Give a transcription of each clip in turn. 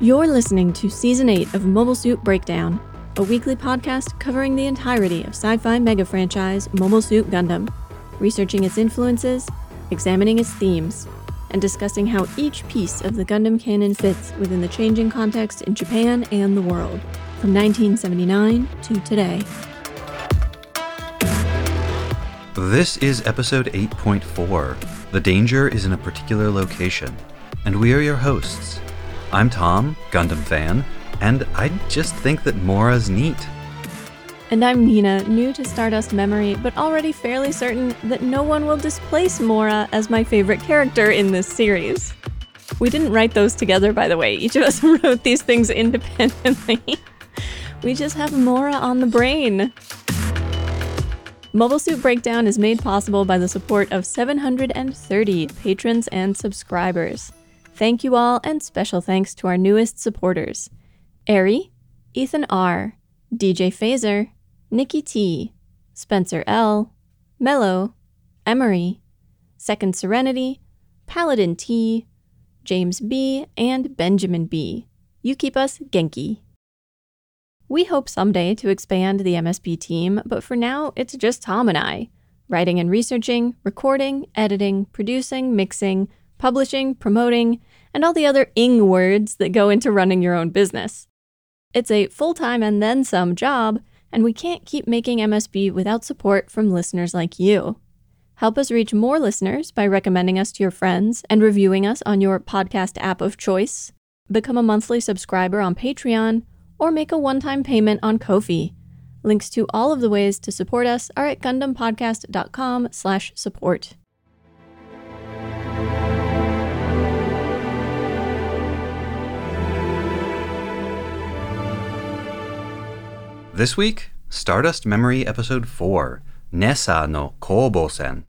You're listening to Season 8 of Mobile Suit Breakdown, a weekly podcast covering the entirety of sci fi mega franchise Mobile Suit Gundam, researching its influences, examining its themes, and discussing how each piece of the Gundam canon fits within the changing context in Japan and the world, from 1979 to today. This is episode 8.4. The danger is in a particular location, and we are your hosts. I'm Tom, Gundam fan, and I just think that Mora's neat. And I'm Nina, new to Stardust Memory, but already fairly certain that no one will displace Mora as my favorite character in this series. We didn't write those together, by the way. Each of us wrote these things independently. we just have Mora on the brain. Mobile Suit Breakdown is made possible by the support of 730 patrons and subscribers. Thank you all, and special thanks to our newest supporters Ari, Ethan R., DJ Phaser, Nikki T, Spencer L, Mello, Emery, Second Serenity, Paladin T, James B, and Benjamin B. You keep us Genki. We hope someday to expand the MSB team, but for now, it's just Tom and I, writing and researching, recording, editing, producing, mixing, publishing, promoting, and all the other ing words that go into running your own business. It's a full time and then some job, and we can't keep making MSB without support from listeners like you. Help us reach more listeners by recommending us to your friends and reviewing us on your podcast app of choice. Become a monthly subscriber on Patreon or make a one-time payment on Ko-fi. Links to all of the ways to support us are at gundampodcast.com/support. This week, Stardust Memory Episode 4 Nessa no Kobosen.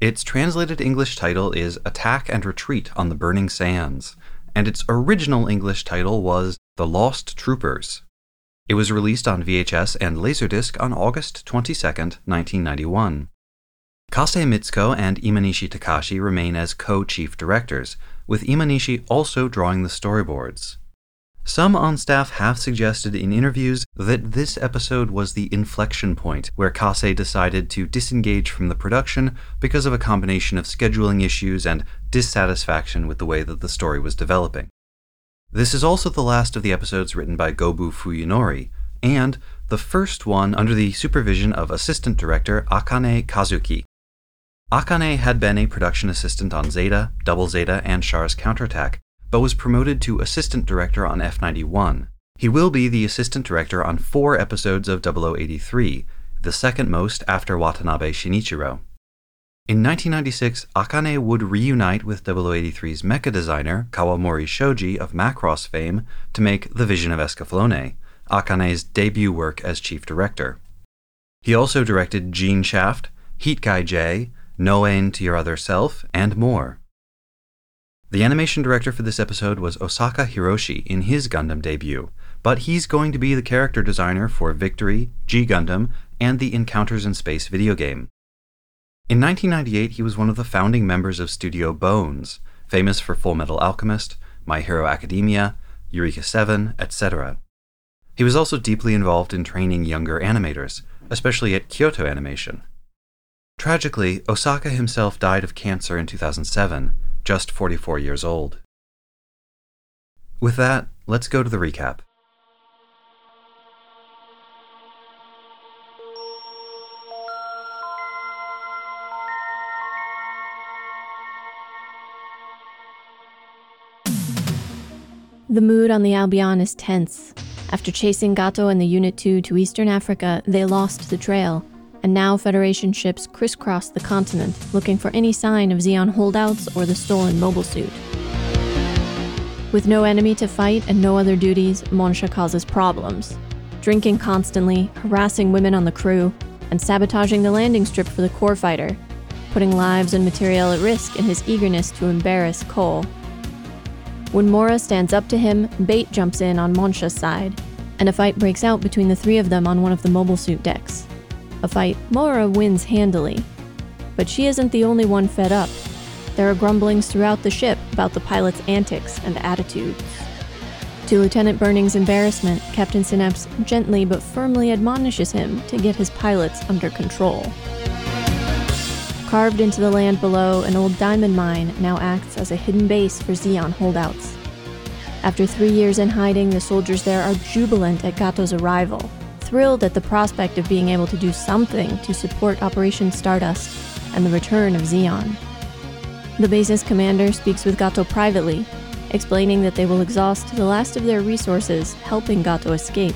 Its translated English title is Attack and Retreat on the Burning Sands, and its original English title was The Lost Troopers. It was released on VHS and Laserdisc on August 22, 1991. Kase Mitsuko and Imanishi Takashi remain as co chief directors, with Imanishi also drawing the storyboards. Some on staff have suggested in interviews that this episode was the inflection point where Kase decided to disengage from the production because of a combination of scheduling issues and dissatisfaction with the way that the story was developing. This is also the last of the episodes written by Gobu Fuyunori, and the first one under the supervision of assistant director Akane Kazuki. Akane had been a production assistant on Zeta, Double Zeta, and Char's Counterattack, but was promoted to assistant director on F91. He will be the assistant director on four episodes of 0083, the second most after Watanabe Shinichiro. In 1996, Akane would reunite with 0083's mecha designer Kawamori Shoji of Macross fame to make The Vision of Escaflowne, Akane's debut work as chief director. He also directed Gene Shaft, Heat Guy J, No End to Your Other Self, and more. The animation director for this episode was Osaka Hiroshi in his Gundam debut, but he's going to be the character designer for Victory, G Gundam, and the Encounters in Space video game. In 1998, he was one of the founding members of Studio Bones, famous for Full Metal Alchemist, My Hero Academia, Eureka 7, etc. He was also deeply involved in training younger animators, especially at Kyoto Animation. Tragically, Osaka himself died of cancer in 2007, just 44 years old. With that, let's go to the recap. The mood on the Albion is tense. After chasing Gato and the Unit 2 to eastern Africa, they lost the trail, and now Federation ships crisscross the continent looking for any sign of Zeon holdouts or the stolen mobile suit. With no enemy to fight and no other duties, Monsha causes problems, drinking constantly, harassing women on the crew, and sabotaging the landing strip for the core fighter, putting lives and material at risk in his eagerness to embarrass Cole. When Mora stands up to him, Bate jumps in on Monsha's side, and a fight breaks out between the three of them on one of the mobile suit decks. A fight Mora wins handily. But she isn't the only one fed up. There are grumblings throughout the ship about the pilot's antics and attitudes. To Lieutenant Burning's embarrassment, Captain Synapse gently but firmly admonishes him to get his pilots under control. Carved into the land below, an old diamond mine now acts as a hidden base for Zeon holdouts. After three years in hiding, the soldiers there are jubilant at Gato's arrival, thrilled at the prospect of being able to do something to support Operation Stardust and the return of Zeon. The base's commander speaks with Gato privately explaining that they will exhaust the last of their resources helping Gato escape.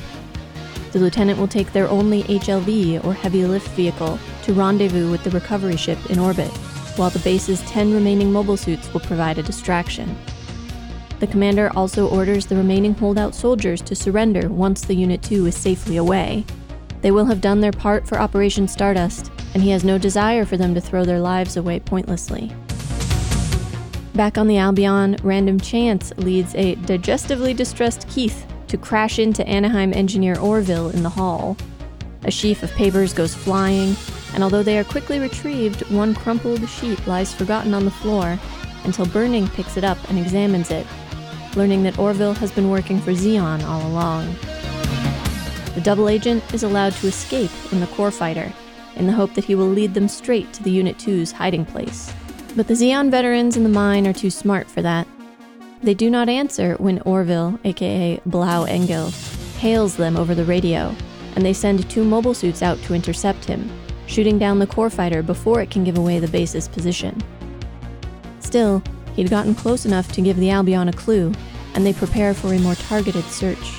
The lieutenant will take their only HLV, or heavy lift vehicle, to rendezvous with the recovery ship in orbit, while the base's 10 remaining mobile suits will provide a distraction. The commander also orders the remaining holdout soldiers to surrender once the Unit 2 is safely away. They will have done their part for Operation Stardust, and he has no desire for them to throw their lives away pointlessly. Back on the Albion, random chance leads a digestively distressed Keith to crash into Anaheim engineer Orville in the hall. A sheaf of papers goes flying, and although they are quickly retrieved, one crumpled sheet lies forgotten on the floor until Burning picks it up and examines it, learning that Orville has been working for Zeon all along. The double agent is allowed to escape in the core fighter, in the hope that he will lead them straight to the Unit 2's hiding place. But the Zeon veterans in the mine are too smart for that. They do not answer when Orville, aka Blau Engel, hails them over the radio, and they send two mobile suits out to intercept him, shooting down the core fighter before it can give away the base's position. Still, he'd gotten close enough to give the Albion a clue, and they prepare for a more targeted search.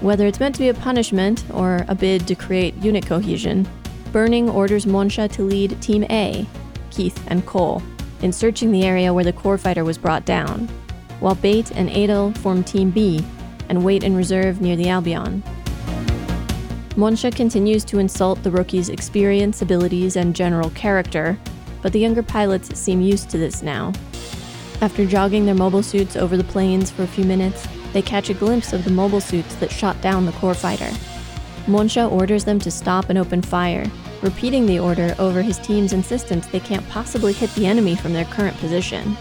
Whether it's meant to be a punishment or a bid to create unit cohesion, Burning orders Monsha to lead Team A Keith, and Cole in searching the area where the core fighter was brought down, while Bate and Adel form Team B and wait in reserve near the Albion. Monsha continues to insult the rookie's experience, abilities, and general character, but the younger pilots seem used to this now. After jogging their mobile suits over the plains for a few minutes, they catch a glimpse of the mobile suits that shot down the core fighter. Monsha orders them to stop and open fire, repeating the order over his team's insistence they can't possibly hit the enemy from their current position.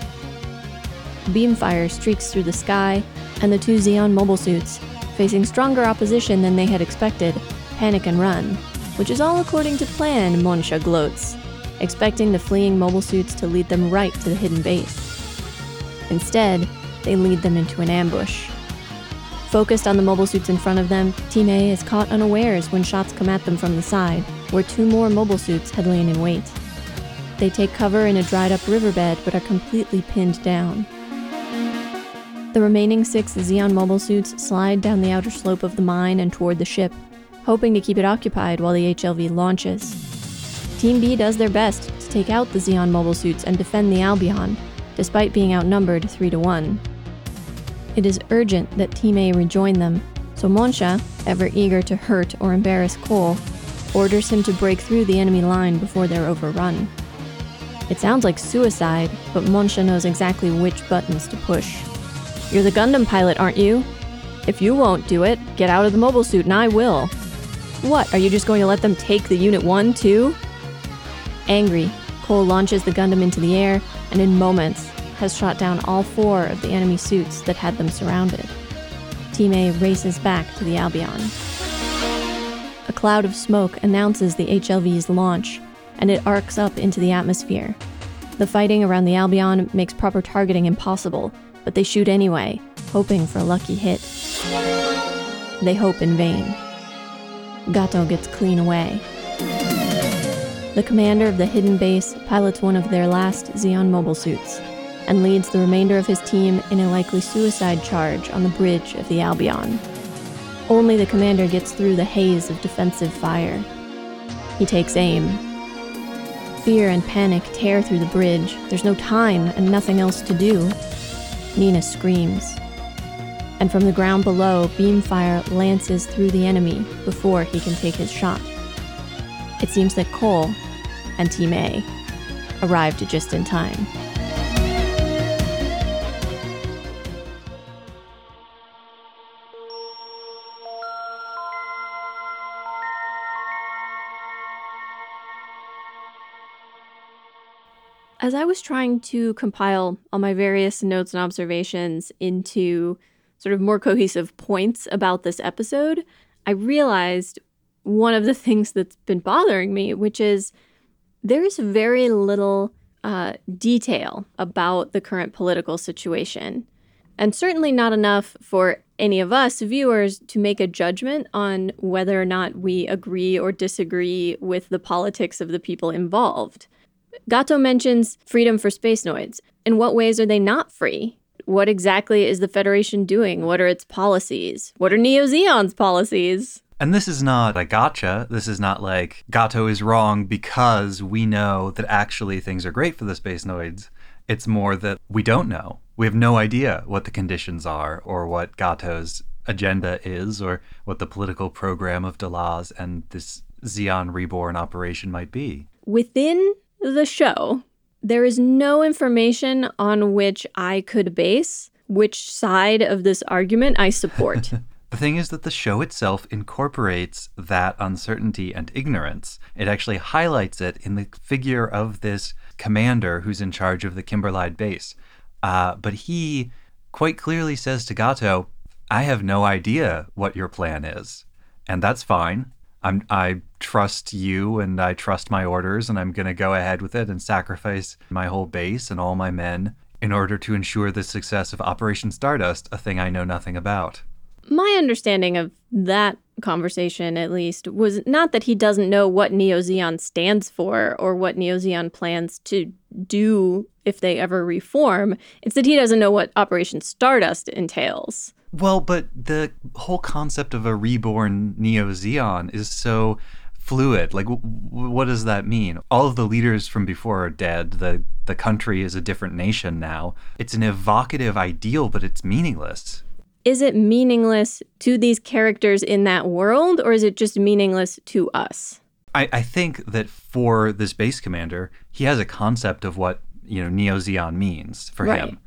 Beamfire streaks through the sky, and the two Zeon mobile suits, facing stronger opposition than they had expected, panic and run, which is all according to plan, Monsha gloats, expecting the fleeing mobile suits to lead them right to the hidden base. Instead, they lead them into an ambush. Focused on the mobile suits in front of them, Team A is caught unawares when shots come at them from the side where two more mobile suits had lain in wait. They take cover in a dried up riverbed but are completely pinned down. The remaining six Zeon mobile suits slide down the outer slope of the mine and toward the ship, hoping to keep it occupied while the HLV launches. Team B does their best to take out the Zeon mobile suits and defend the Albion, despite being outnumbered 3 to 1. It is urgent that Team A rejoin them, so Monsha, ever eager to hurt or embarrass Cole, orders him to break through the enemy line before they're overrun. It sounds like suicide, but Monsha knows exactly which buttons to push. You're the Gundam pilot, aren't you? If you won't do it, get out of the mobile suit and I will. What, are you just going to let them take the Unit 1 too? Angry, Cole launches the Gundam into the air and in moments has shot down all four of the enemy suits that had them surrounded. Team A races back to the Albion. A cloud of smoke announces the HLV's launch, and it arcs up into the atmosphere. The fighting around the Albion makes proper targeting impossible, but they shoot anyway, hoping for a lucky hit. They hope in vain. Gato gets clean away. The commander of the hidden base pilots one of their last Zeon mobile suits and leads the remainder of his team in a likely suicide charge on the bridge of the Albion. Only the commander gets through the haze of defensive fire. He takes aim. Fear and panic tear through the bridge. There's no time and nothing else to do. Nina screams. And from the ground below, beam fire lances through the enemy before he can take his shot. It seems that Cole and Team A arrived just in time. As I was trying to compile all my various notes and observations into sort of more cohesive points about this episode, I realized one of the things that's been bothering me, which is there's very little uh, detail about the current political situation, and certainly not enough for any of us viewers to make a judgment on whether or not we agree or disagree with the politics of the people involved. Gato mentions freedom for space noids. In what ways are they not free? What exactly is the Federation doing? What are its policies? What are Neo Zeon's policies? And this is not a gotcha. This is not like Gato is wrong because we know that actually things are great for the space noids. It's more that we don't know. We have no idea what the conditions are or what Gato's agenda is or what the political program of Delaz and this Zeon Reborn operation might be. Within the show, there is no information on which I could base which side of this argument I support. The thing is that the show itself incorporates that uncertainty and ignorance. It actually highlights it in the figure of this commander who's in charge of the Kimberlite base. Uh, but he quite clearly says to Gato, I have no idea what your plan is. And that's fine. I'm, I trust you and I trust my orders, and I'm going to go ahead with it and sacrifice my whole base and all my men in order to ensure the success of Operation Stardust, a thing I know nothing about. My understanding of that conversation, at least, was not that he doesn't know what Neo Zeon stands for or what Neo Zeon plans to do if they ever reform. It's that he doesn't know what Operation Stardust entails. Well, but the whole concept of a reborn Neo Zeon is so fluid. Like, w- what does that mean? All of the leaders from before are dead. The the country is a different nation now. It's an evocative ideal, but it's meaningless. Is it meaningless to these characters in that world, or is it just meaningless to us? I, I think that for this base commander, he has a concept of what you know Neo Zeon means for Right. him,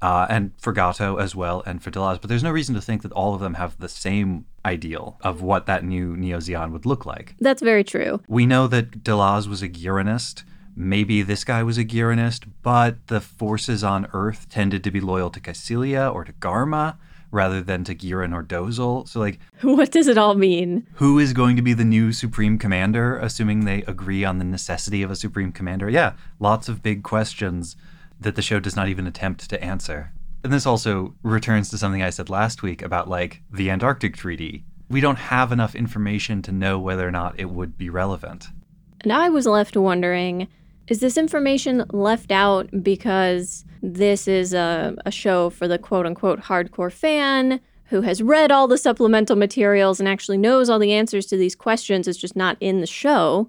uh, and for Gato as well, and for Delaz. But there's no reason to think that all of them have the same ideal of what that new Neo Zeon would look like. That's very true. We know that Delaz was a Gihrenist. Maybe this guy was a Gihrenist, but the forces on Earth tended to be loyal to Cassilia or to Garma rather than to Gihren or Dozel. So, like, What does it all mean? who is going to be the new Supreme Commander, assuming they agree on the necessity of a Supreme Commander? Yeah, lots of big questions that the show does not even attempt to answer. And this also returns to something I said last week about, like, the Antarctic Treaty. We don't have enough information to know whether or not it would be relevant. And I was left wondering is this information left out because this is a, a show for the quote unquote hardcore fan who has read all the supplemental materials and actually knows all the answers to these questions? It's just not in the show.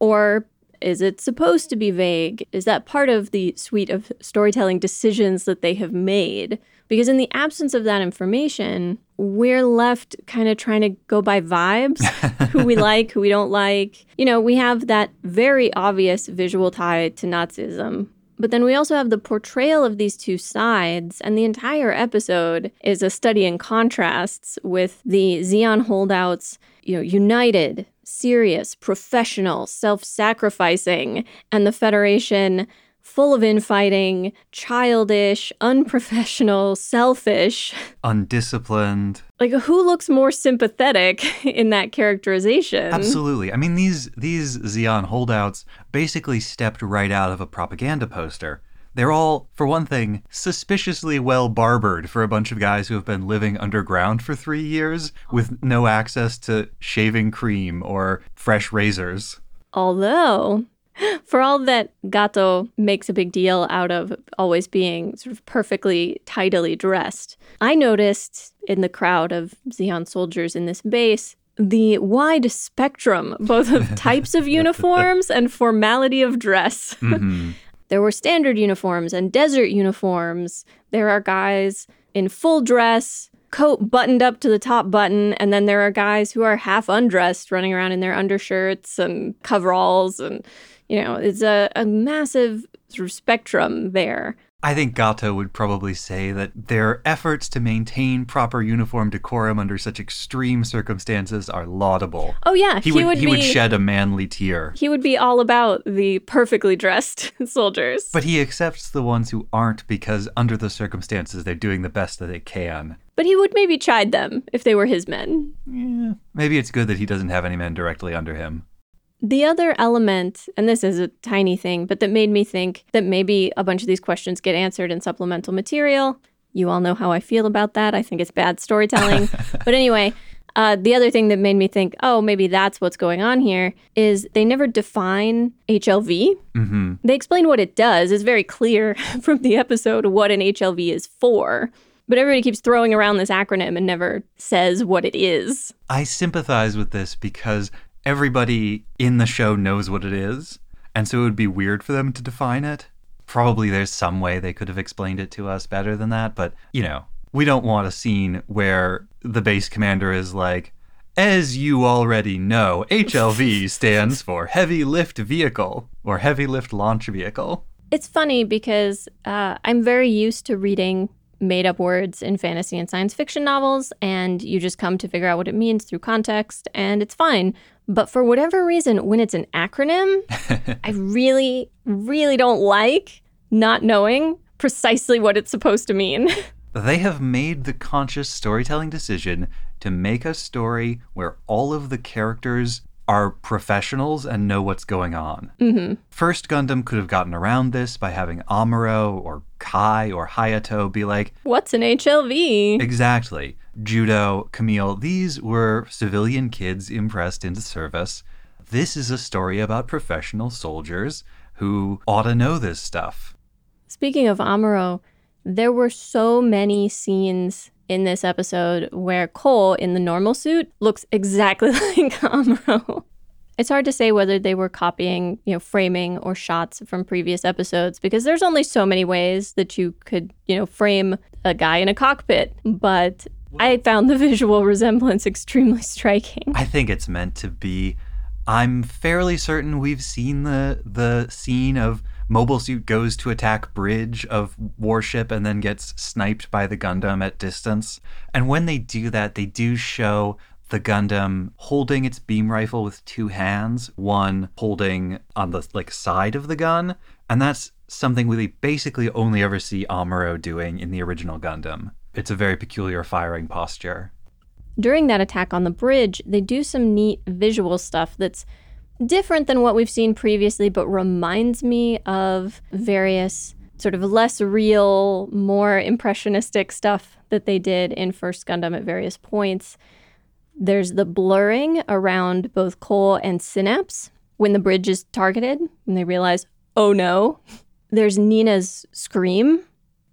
Or is it supposed to be vague? Is that part of the suite of storytelling decisions that they have made? Because in the absence of that information, we're left kind of trying to go by vibes who we like, who we don't like. You know, we have that very obvious visual tie to Nazism. But then we also have the portrayal of these two sides, and the entire episode is a study in contrasts with the Zeon holdouts, you know, united, serious, professional, self-sacrificing, and the Federation full of infighting, childish, unprofessional, selfish. Undisciplined. Like who looks more sympathetic in that characterization? Absolutely. I mean, these these Zeon holdouts basically stepped right out of a propaganda poster. They're all, for one thing, suspiciously well barbered for a bunch of guys who have been living underground for three years with no access to shaving cream or fresh razors. Although, for all that Gato makes a big deal out of always being sort of perfectly tidily dressed, I noticed in the crowd of Zeon soldiers in this base the wide spectrum, both of types of uniforms and formality of dress. Mhm. There were standard uniforms and desert uniforms. There are guys in full dress, coat buttoned up to the top button, and then there are guys who are half undressed running around in their undershirts and coveralls and you know, it's a, a massive sort of spectrum there. I think Gato would probably say that their efforts to maintain proper uniform decorum under such extreme circumstances are laudable. Oh yeah, He, would, he would shed a manly tear. he would be all about the perfectly dressed soldiers. But he accepts the ones who aren't because under the circumstances they're doing the best that they can. But he would maybe chide them if they were his men. Yeah, maybe it's good that he doesn't have any men directly under him. The other element, and this is a tiny thing, but that made me think that maybe a bunch of these questions get answered in supplemental material. You all know how I feel about that. I think it's bad storytelling. but anyway, uh, the other thing that made me think, oh, maybe that's what's going on here is they never define HLV. hmm They explain what it does. It's very clear from the episode what an HLV is for. But everybody keeps throwing around this acronym and never says what it is. I sympathize with this because everybody in the show knows what it is, and so it would be weird for them to define it. Probably there's some way they could have explained it to us better than that, but you know, we don't want a scene where the base commander is like, as you already know, HLV stands for Heavy Lift Vehicle or Heavy Lift Launch Vehicle. It's funny because uh, I'm very used to reading made up words in fantasy and science fiction novels, and you just come to figure out what it means through context, and it's fine. But for whatever reason, when it's an acronym, I really, really don't like not knowing precisely what it's supposed to mean. They have made the conscious storytelling decision to make a story where all of the characters are professionals and know what's going on. hmm First Gundam could have gotten around this by having Amuro or Kai or Hayato be like, What's an HLV? exactly, Judau, Camille, these were civilian kids impressed into service. This is a story about professional soldiers who ought to know this stuff. Speaking of Amuro, there were so many scenes in this episode where Cole in the normal suit looks exactly like Amuro. It's hard to say whether they were copying, you know, framing or shots from previous episodes because there's only so many ways that you could, you know, frame a guy in a cockpit. But I found the visual resemblance extremely striking. I think it's meant to be. I'm fairly certain we've seen the the scene of Mobile Suit goes to attack bridge of warship and then gets sniped by the Gundam at distance. And when they do that, they do show the Gundam holding its beam rifle with two hands, one holding on the like side of the gun, and that's something we basically only ever see Amuro doing in the original Gundam. It's a very peculiar firing posture. during that attack on the bridge, they do some neat visual stuff that's different than what we've seen previously, but reminds me of various sort of less real, more impressionistic stuff that they did in First Gundam at various points. There's the blurring around both Cole and Synapse when the bridge is targeted, and they realize, oh no. There's Nina's scream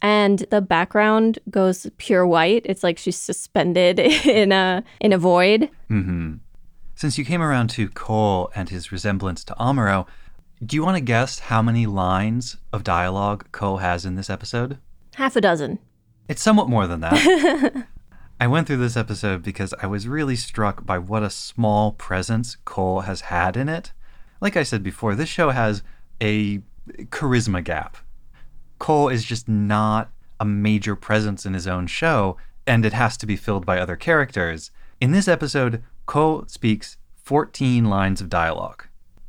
and the background goes pure white. It's like she's suspended in a in a void. hmm Since you came around to Cole and his resemblance to Amuro, do you want to guess how many lines of dialogue Cole has in this episode? Half a dozen. It's somewhat more than that. I went through this episode because I was really struck by what a small presence Cole has had in it. Like I said before, this show has a charisma gap. Cole is just not a major presence in his own show, and it has to be filled by other characters. In this episode, Cole speaks 14 lines of dialogue.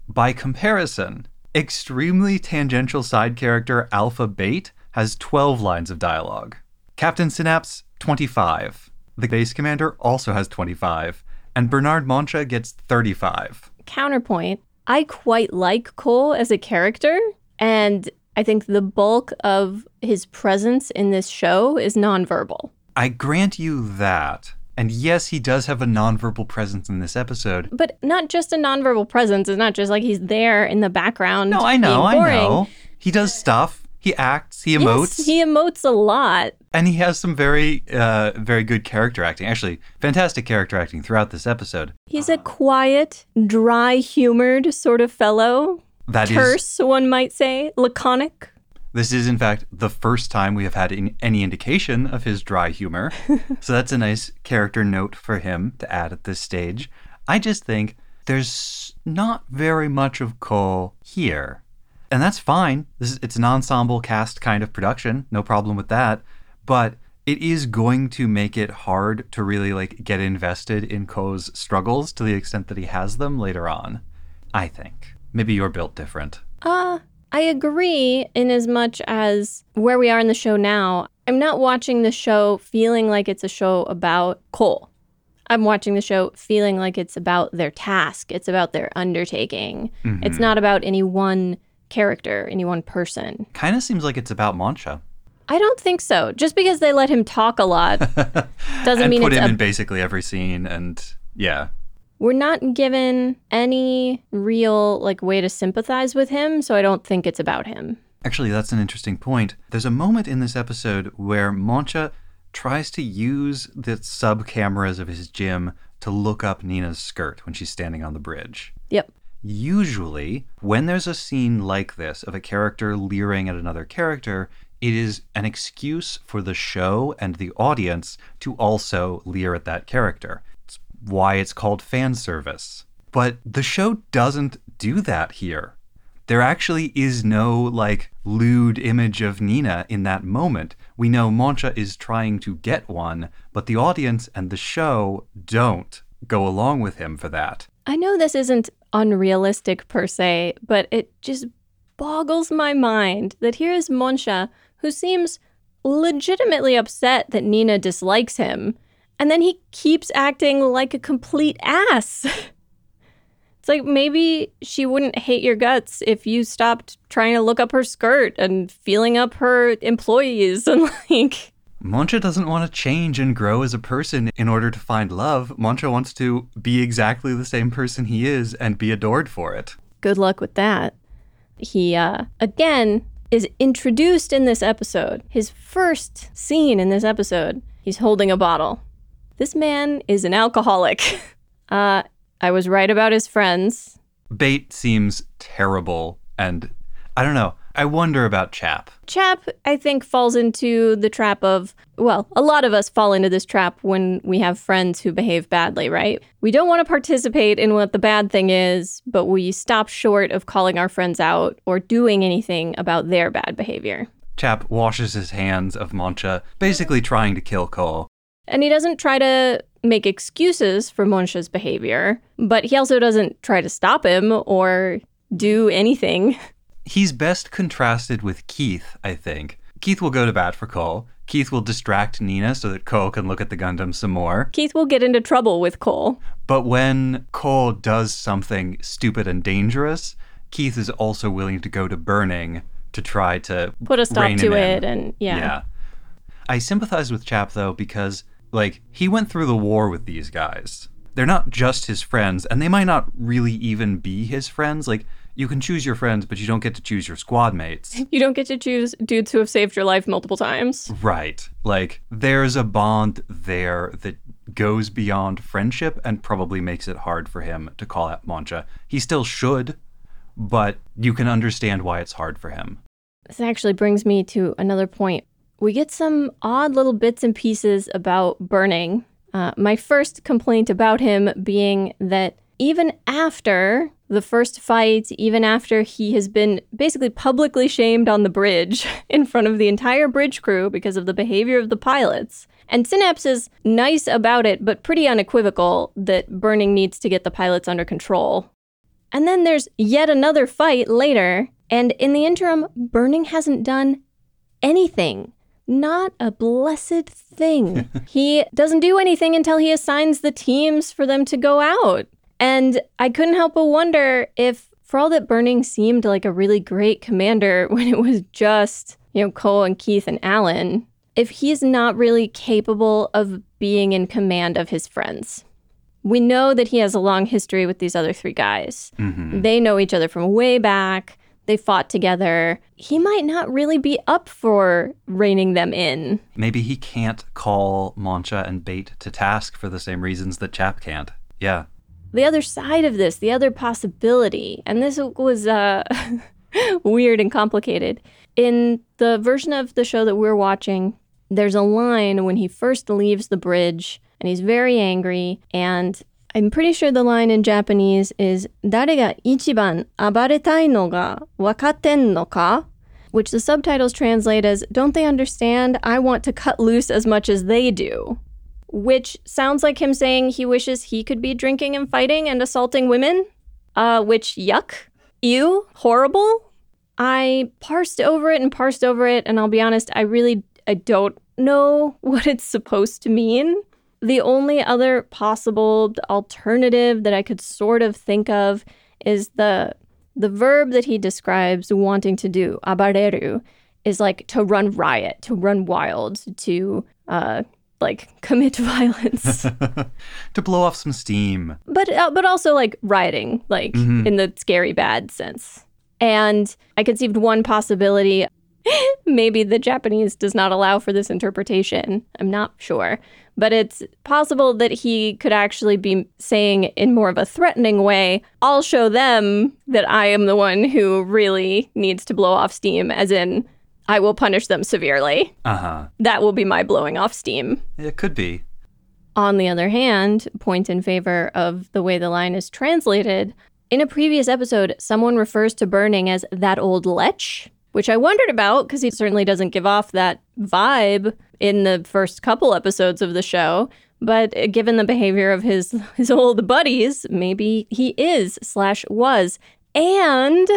By comparison, extremely tangential side character Alpha Bate has 12 lines of dialogue. Captain Synapse, 25. The base commander also has 25. And Bernard Monsha gets 35. Counterpoint, I quite like Cole as a character, and I think the bulk of his presence in this show is nonverbal. I grant you that. And yes, he does have a nonverbal presence in this episode. But not just a nonverbal presence. It's not just like he's there in the background. No, I know, being I know. He does stuff. He acts. He emotes. Yes, he emotes a lot. and he has some very, uh, very good character acting. Actually, fantastic character acting throughout this episode. He's a quiet, dry humored sort of fellow. That is, Terse, one might say. Laconic. this is in fact the first time we have had in, any indication of his dry humor. so that's a nice character note for him to add at this stage. I just think there's not very much of Cole here. And that's fine. This is it's an ensemble cast kind of production, no problem with that. But it is going to make it hard to really like get invested in Ko's struggles to the extent that he has them later on. I think. Maybe you're built different. Uh, I agree in as much as where we are in the show now, I'm not watching the show feeling like it's a show about Cole. I'm watching the show feeling like it's about their task, it's about their undertaking. Mm-hmm. It's not about any one character, any one person. Kind of seems like it's about Monsha. I don't think so. Just because they let him talk a lot doesn't mean put it's him a in basically every scene and yeah. We're not given any real like way to sympathize with him, so I don't think it's about him. Actually, that's an interesting point. There's a moment in this episode where Monsha tries to use the sub cameras of his GM to look up Nina's skirt when she's standing on the bridge. Yep. Usually, when there's a scene like this of a character leering at another character, it is an excuse for the show and the audience to also leer at that character. Why it's called fan service. But the show doesn't do that here. There actually is no like lewd image of Nina in that moment. We know Monsha is trying to get one, but the audience and the show don't go along with him for that. I know this isn't unrealistic per se, but it just boggles my mind that here is Monsha, who seems legitimately upset that Nina dislikes him, and then he keeps acting like a complete ass. It's like maybe she wouldn't hate your guts if you stopped trying to look up her skirt and feeling up her employees and like Monsha doesn't want to change and grow as a person in order to find love. Monsha wants to be exactly the same person he is and be adored for it. good luck with that. He, uh, again, is introduced in this episode. His first scene in this episode, he's holding a bottle. This man is an alcoholic. uh, I was right about his friends. Bate seems terrible, and I don't know. I wonder about Chap. Chap, I think, falls into the trap of, well, a lot of us fall into this trap when we have friends who behave badly, right? We don't want to participate in what the bad thing is, but we stop short of calling our friends out or doing anything about their bad behavior. Chap washes his hands of Monsha, basically trying to kill Cole. And he doesn't try to make excuses for Monsha's behavior, but he also doesn't try to stop him or do anything. He's best contrasted with Keith, I think. Keith will go to bat for Cole. Keith will distract Nina so that Cole can look at the Gundam some more. Keith will get into trouble with Cole. But when Cole does something stupid and dangerous, Keith is also willing to go to Burning to try to Put a stop to it, in. and yeah. Yeah. I sympathize with Chap though because like he went through the war with these guys. They're not just his friends and they might not really even be his friends. Like you can choose your friends, but you don't get to choose your squad mates. You don't get to choose dudes who have saved your life multiple times. right. Like there's a bond there that goes beyond friendship and probably makes it hard for him to call out Monsha. He still should, but you can understand why it's hard for him. This actually brings me to another point. We get some odd little bits and pieces about Burning. Uh, my first complaint about him being that even after the first fight, even after he has been basically publicly shamed on the bridge in front of the entire bridge crew because of the behavior of the pilots, and Synapse is nice about it, but pretty unequivocal that Burning needs to get the pilots under control. And then there's yet another fight later, and in the interim, Burning hasn't done anything. Not a blessed thing. he doesn't do anything until he assigns the teams for them to go out. And I couldn't help but wonder if, for all that Burning seemed like a really great commander when it was just, you know, Cole and Keith and Alan, if he's not really capable of being in command of his friends. We know that he has a long history with these other three guys. Mm-hmm. They know each other from way back. They fought together. He might not really be up for reining them in. Maybe he can't call Monsha and Bate to task for the same reasons that Chap can't. Yeah. The other side of this, the other possibility, and this was uh, weird and complicated. In the version of the show that we're watching, there's a line when he first leaves the bridge and he's very angry and I'm pretty sure the line in Japanese is 誰が一番暴れたいのが分かってんのか which the subtitles translate as Don't they understand? I want to cut loose as much as they do. Which sounds like him saying he wishes he could be drinking and fighting and assaulting women. Uh, which, yuck. Ew. Horrible. I parsed over it and parsed over it, and I'll be honest, I really I don't know what it's supposed to mean. The only other possible alternative that I could sort of think of is the the verb that he describes wanting to do, abareru, is like to run riot, to run wild, to uh, like commit violence, to blow off some steam. But uh, but also like rioting, like mm-hmm. in the scary bad sense. And I conceived one possibility. Maybe the Japanese does not allow for this interpretation. I'm not sure but it's possible that he could actually be saying in more of a threatening way, I'll show them that I am the one who really needs to blow off steam, as in, I will punish them severely. Uh huh. That will be my blowing off steam. It could be. On the other hand, point in favor of the way the line is translated, in a previous episode, someone refers to Burning as that old lech, which I wondered about because he certainly doesn't give off that vibe in the first couple episodes of the show. But uh, given the behavior of his his old buddies, maybe he is slash was. And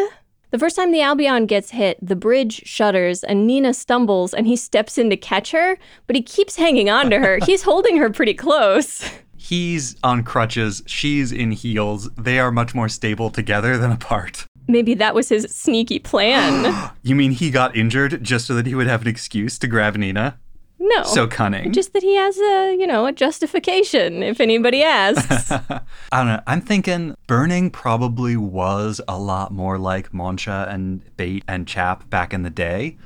the first time the Albion gets hit, the bridge shudders and Nina stumbles and he steps in to catch her, but he keeps hanging on to her. He's holding her pretty close. He's on crutches, she's in heels. They are much more stable together than apart. Maybe that was his sneaky plan. you mean he got injured just so that he would have an excuse to grab Nina? No. So cunning. Just that he has a, you know, a justification if anybody asks. I don't know. I'm thinking Burning probably was a lot more like Monsha and Bate and Chap back in the day,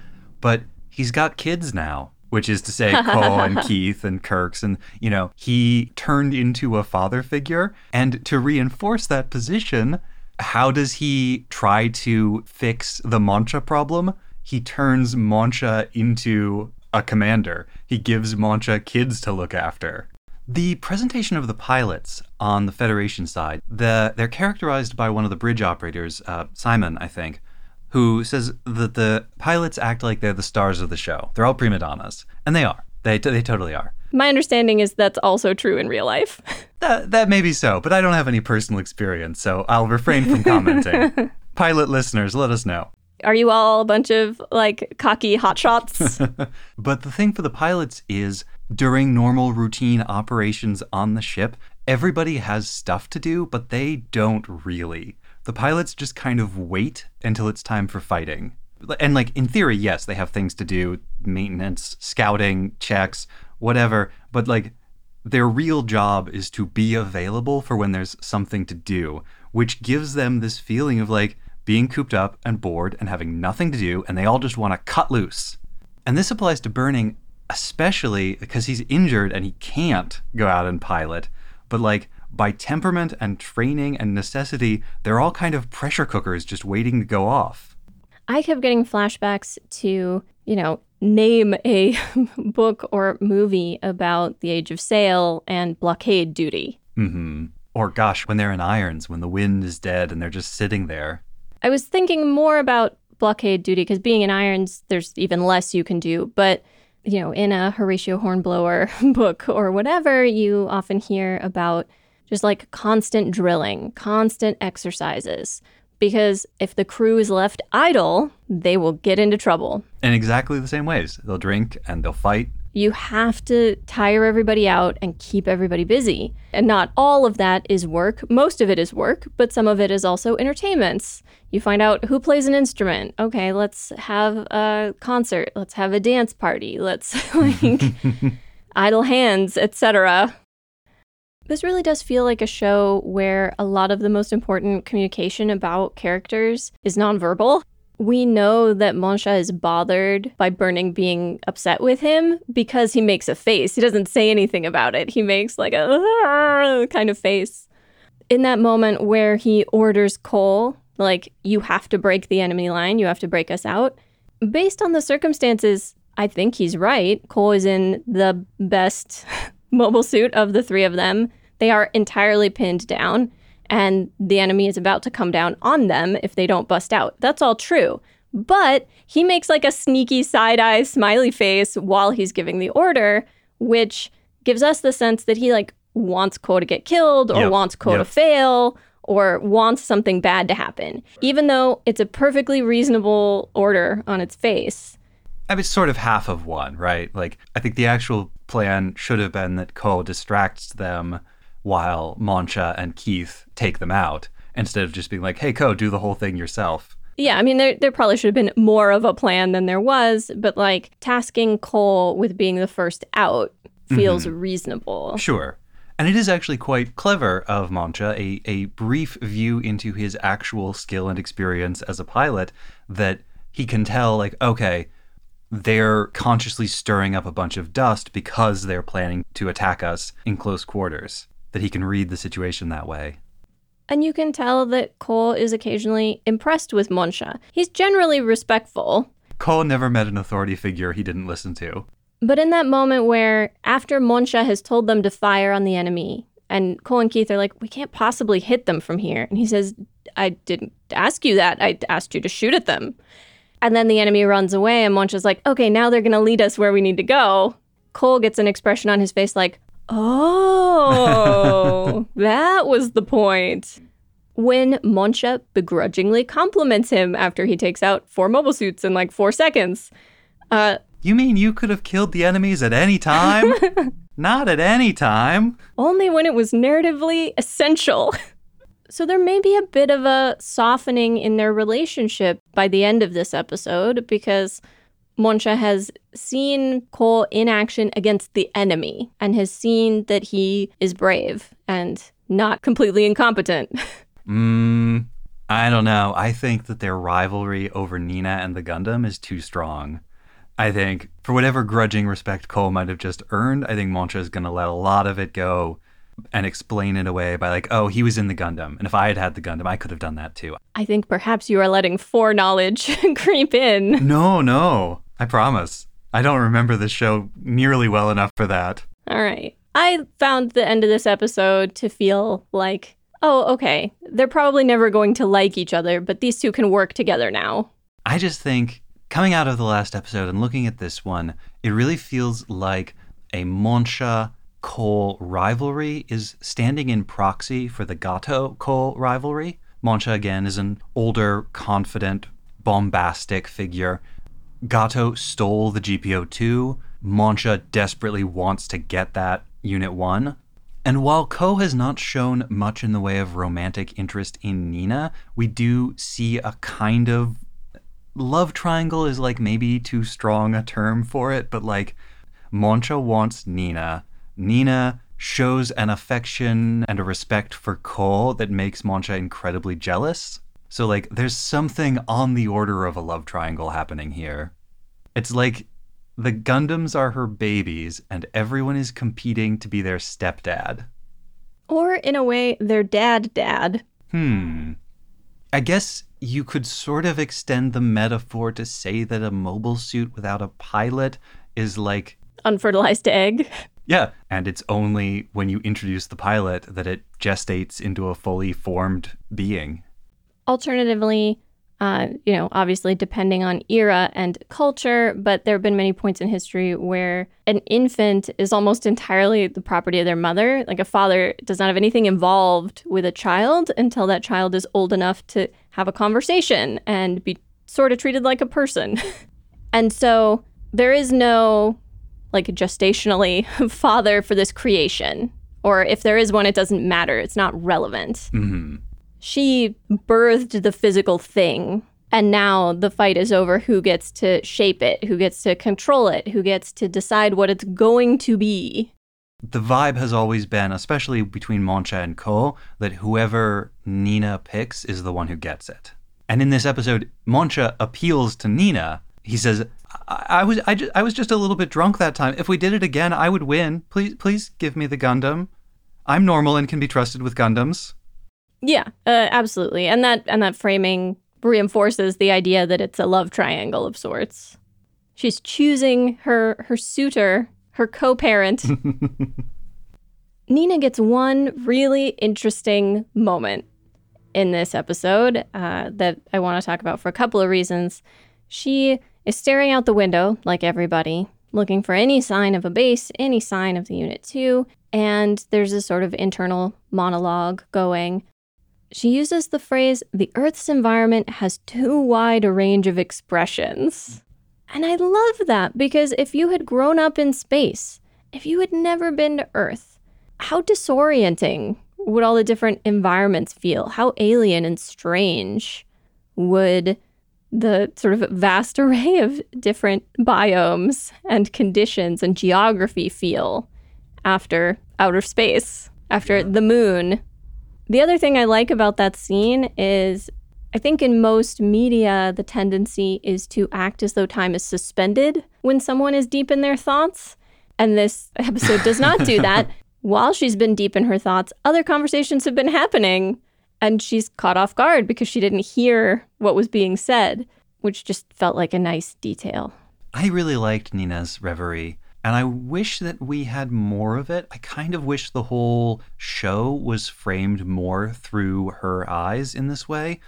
but he's got kids now. Which is to say, Ko and Keith and Kirks, and you know, he turned into a father figure. And to reinforce that position, how does he try to fix the Monsha problem? He turns Monsha into a commander. He gives Monsha kids to look after. The presentation of the pilots on the Federation side, the, they're characterized by one of the bridge operators, uh, Simon, I think, who says that the pilots act like they're the stars of the show. They're all prima donnas, and they are. They, they totally are. My understanding is that's also true in real life. that, that may be so, but I don't have any personal experience, so I'll refrain from commenting. Pilot listeners, let us know. Are you all a bunch of like cocky hotshots? but the thing for the pilots is during normal routine operations on the ship, everybody has stuff to do, but they don't really. The pilots just kind of wait until it's time for fighting. And, like, in theory, yes, they have things to do maintenance, scouting, checks, whatever, but like, their real job is to be available for when there's something to do, which gives them this feeling of like, being cooped up and bored and having nothing to do, and they all just want to cut loose. And this applies to Burning, especially because he's injured and he can't go out and pilot. But like by temperament and training and necessity, they're all kind of pressure cookers just waiting to go off. I kept getting flashbacks to, you know, name a book or movie about the age of sail and blockade duty. Mm-hmm. Or gosh, when they're in irons, when the wind is dead and they're just sitting there. I was thinking more about blockade duty because being in irons, there's even less you can do. But, you know, in a Horatio Hornblower book or whatever, you often hear about just like constant drilling, constant exercises. Because if the crew is left idle, they will get into trouble. In exactly the same ways. They'll drink and they'll fight you have to tire everybody out and keep everybody busy. And not all of that is work. Most of it is work, but some of it is also entertainments. You find out who plays an instrument. Okay, let's have a concert. Let's have a dance party. Let's like idle hands, etc. This really does feel like a show where a lot of the most important communication about characters is nonverbal. We know that Monsha is bothered by Burning being upset with him because he makes a face. He doesn't say anything about it. He makes like a kind of face. In that moment where he orders Cole, like, you have to break the enemy line, you have to break us out, based on the circumstances, I think he's right. Cole is in the best mobile suit of the three of them. They are entirely pinned down, and the enemy is about to come down on them if they don't bust out. That's all true. But he makes like a sneaky side eye smiley face while he's giving the order, which gives us the sense that he like wants Ko to get killed or Yep. wants Ko to fail or wants something bad to happen, even though it's a perfectly reasonable order on its face. I mean, it's sort of half of one, right? Like, I think the actual plan should have been that Ko distracts them while Monsha and Keith take them out, instead of just being like, hey, Ko, do the whole thing yourself. Yeah, I mean, there, there probably should have been more of a plan than there was, but like tasking Cole with being the first out feels mm-hmm. reasonable. Sure. And it is actually quite clever of Monsha, a, a brief view into his actual skill and experience as a pilot, that he can tell, like, okay, they're consciously stirring up a bunch of dust because they're planning to attack us in close quarters. That he can read the situation that way. And you can tell that Cole is occasionally impressed with Monsha. He's generally respectful, Cole never met an authority figure he didn't listen to. but in that moment where, after Monsha has told them to fire on the enemy, and Cole and Keith are like, we can't possibly hit them from here. And he says, I didn't ask you that. I asked you to shoot at them. And then the enemy runs away, and Monsha's like, okay, now they're going to lead us where we need to go. Cole gets an expression on his face like, oh, that was the point. When Monsha begrudgingly compliments him after he takes out four mobile suits in like four seconds. Uh, You mean you could have killed the enemies at any time? Not at any time. only when it was narratively essential. so there may be a bit of a softening in their relationship by the end of this episode because Monsha has seen Cole in action against the enemy and has seen that he is brave and not completely incompetent. Mmm, I don't know. I think that their rivalry over Nina and the Gundam is too strong. I think, for whatever grudging respect Cole might have just earned, I think Monsha is going to let a lot of it go and explain it away by, like, oh, he was in the Gundam. And if I had had the Gundam, I could have done that too. I think perhaps you are letting foreknowledge creep in. No, no, I promise. I don't remember the show nearly well enough for that. All right. I found the end of this episode to feel like, oh, okay, they're probably never going to like each other, but these two can work together now. I just think coming out of the last episode and looking at this one, it really feels like a Monsha Cole rivalry is standing in proxy for the Gato Cole rivalry. Monsha, again, is an older, confident, bombastic figure. Gato stole the GPO 2. Monsha desperately wants to get that Unit 1. And while Ko has not shown much in the way of romantic interest in Nina, we do see a kind of love triangle is like maybe too strong a term for it, but like Monsha wants Nina. Nina shows an affection and a respect for Ko that makes Monsha incredibly jealous. So like there's something on the order of a love triangle happening here. It's like the Gundams are her babies and everyone is competing to be their stepdad. Or, in a way, their dad dad. Hmm. I guess you could sort of extend the metaphor to say that a mobile suit without a pilot is like, Unfertilized egg. yeah, and it's only when you introduce the pilot that it gestates into a fully formed being. Alternatively, uh, you know, obviously depending on era and culture, but there have been many points in history where an infant is almost entirely the property of their mother. Like a father does not have anything involved with a child until that child is old enough to have a conversation and be sort of treated like a person. and so there is no like gestationally father for this creation. Or if there is one, it doesn't matter. It's not relevant hmm she birthed the physical thing and now the fight is over who gets to shape it who gets to control it who gets to decide what it's going to be The vibe has always been, especially between Monsha and Ko, that whoever Nina picks is the one who gets it. And in this episode, Monsha appeals to Nina. He says, I, I was I, ju- I was just a little bit drunk that time. If we did it again, I would win. Please please give me the Gundam. I'm normal and can be trusted with Gundams. Yeah uh, absolutely and that and that framing reinforces the idea that it's a love triangle of sorts she's choosing her her suitor her co-parent Nina gets one really interesting moment in this episode uh, that I want to talk about for a couple of reasons. She is staring out the window, like everybody, looking for any sign of a base, any sign of the Unit 2, and there's a sort of internal monologue going. She uses the phrase, the Earth's environment has too wide a range of expressions. And I love that because if you had grown up in space, if you had never been to Earth, how disorienting would all the different environments feel? How alien and strange would the sort of vast array of different biomes and conditions and geography feel after outer space, after the moon. The other thing I like about that scene is I think in most media, the tendency is to act as though time is suspended when someone is deep in their thoughts. And this episode does not do that. While she's been deep in her thoughts, other conversations have been happening and she's caught off guard because she didn't hear what was being said, which just felt like a nice detail. I really liked Nina's reverie, and I wish that we had more of it. I kind of wish the whole show was framed more through her eyes in this way.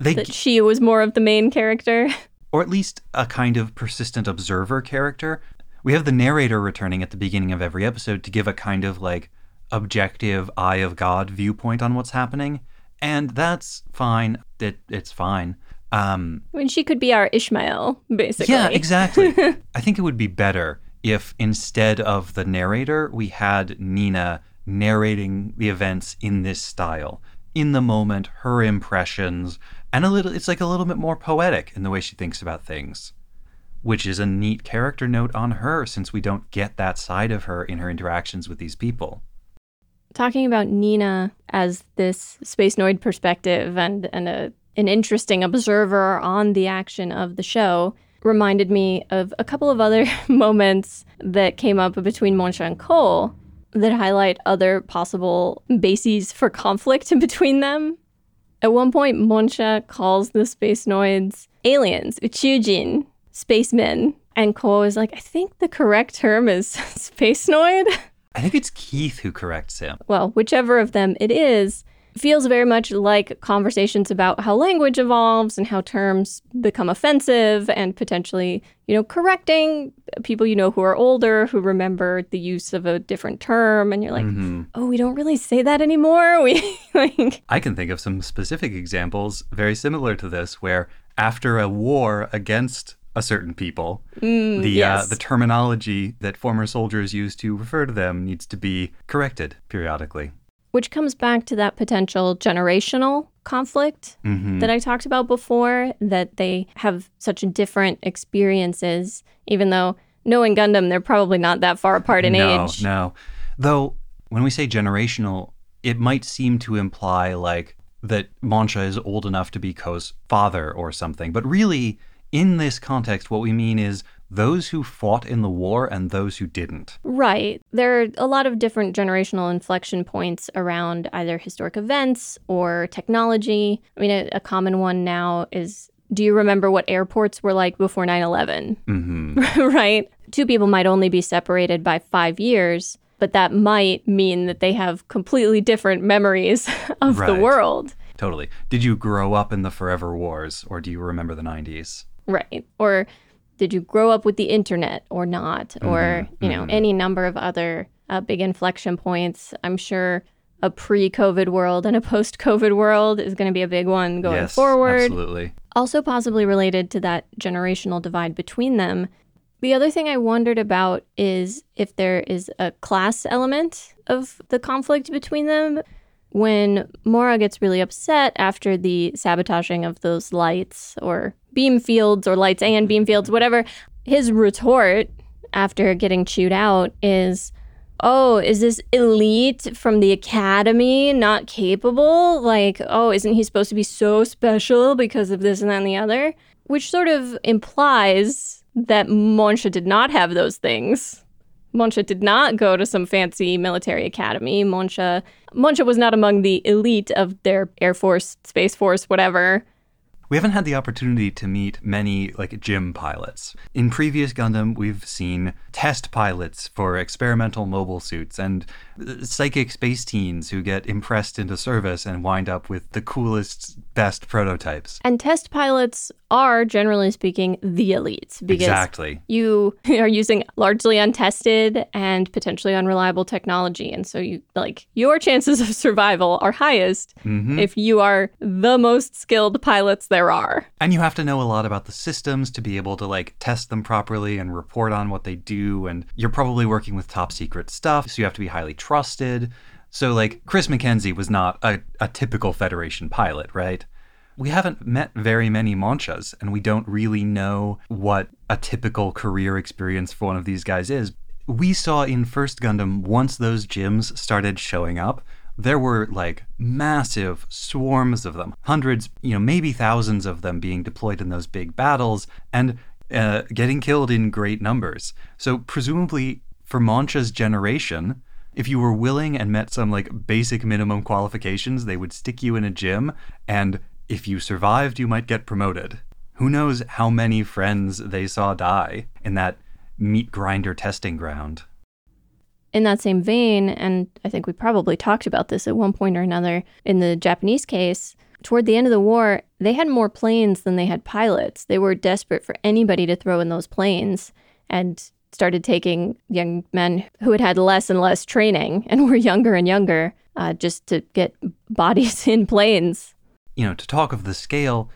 They that she was more of the main character. Or at least a kind of persistent observer character. We have the narrator returning at the beginning of every episode to give a kind of like objective eye of God viewpoint on what's happening and that's fine. It, it's fine. Um, I mean, she could be our Ishmael, basically. Yeah, exactly. I think it would be better if instead of the narrator, we had Nina narrating the events in this style, in the moment, her impressions, and a little. It's like a little bit more poetic in the way she thinks about things, which is a neat character note on her, since we don't get that side of her in her interactions with these people talking about Nina as this Space Noid perspective and, and a, an interesting observer on the action of the show reminded me of a couple of other moments that came up between Monsha and Cole that highlight other possible bases for conflict between them. At one point, Monsha calls the Space Noids aliens, Uchujin, spacemen. And Cole is like, I think the correct term is Space Noid. I think it's Keith who corrects him. Well, whichever of them it is, feels very much like conversations about how language evolves and how terms become offensive and potentially, you know, correcting people you know who are older who remember the use of a different term and you're like, mm-hmm. "Oh, we don't really say that anymore." We like I can think of some specific examples very similar to this where after a war against a certain people. Mm, the uh, yes. uh, the terminology that former soldiers use to refer to them needs to be corrected periodically. Which comes back to that potential generational conflict mm-hmm. that I talked about before. That they have such different experiences, even though knowing Gundam, they're probably not that far apart in no, age. No, no. though when we say generational, it might seem to imply like that Monsha is old enough to be Ko's father or something, but really in this context, what we mean is those who fought in the war and those who didn't. Right. There are a lot of different generational inflection points around either historic events or technology. I mean, a, a common one now is do you remember what airports were like before 9 11? Mm-hmm. right? Two people might only be separated by five years, but that might mean that they have completely different memories of right. the world. Totally. Did you grow up in the forever wars or do you remember the 90s? Right. Or did you grow up with the internet or not? Mm-hmm. Or, you know, mm-hmm. any number of other uh, big inflection points. I'm sure a pre COVID world and a post COVID world is going to be a big one going yes, forward. Absolutely. Also, possibly related to that generational divide between them. The other thing I wondered about is if there is a class element of the conflict between them. When Mora gets really upset after the sabotaging of those lights or beam fields or lights and beam fields, whatever. His retort after getting chewed out is, Oh, is this elite from the academy not capable? Like, oh, isn't he supposed to be so special because of this and that and the other? Which sort of implies that Monsha did not have those things. Monsha did not go to some fancy military academy. Monsha Monsha was not among the elite of their Air Force, Space Force, whatever We haven't had the opportunity to meet many like GM pilots. In previous Gundam, we've seen test pilots for experimental mobile suits and psychic space teens who get impressed into service and wind up with the coolest, best prototypes. And test pilots are, generally speaking, the elites because Exactly. you are using largely untested and potentially unreliable technology. And so you like your chances of survival are highest Mhm. if you are the most skilled pilots there are. And you have to know a lot about the systems to be able to like test them properly and report on what they do. And you're probably working with top secret stuff, so you have to be highly trusted. So, like, Chris McKenzie was not a, a typical Federation pilot, right? We haven't met very many Monshas, and we don't really know what a typical career experience for one of these guys is. We saw in First Gundam, once those GMs started showing up, there were like massive swarms of them, hundreds, you know, maybe thousands of them being deployed in those big battles and uh, getting killed in great numbers. So, presumably, for Monsha's generation, if you were willing and met some like basic minimum qualifications, they would stick you in a GM, and if you survived, you might get promoted. Who knows how many friends they saw die in that meat grinder testing ground? In that same vein, and I think we probably talked about this at one point or another in the Japanese case, toward the end of the war, they had more planes than they had pilots. They were desperate for anybody to throw in those planes and started taking young men who had had less and less training and were younger and younger uh, just to get bodies in planes. you know, to talk of the scale,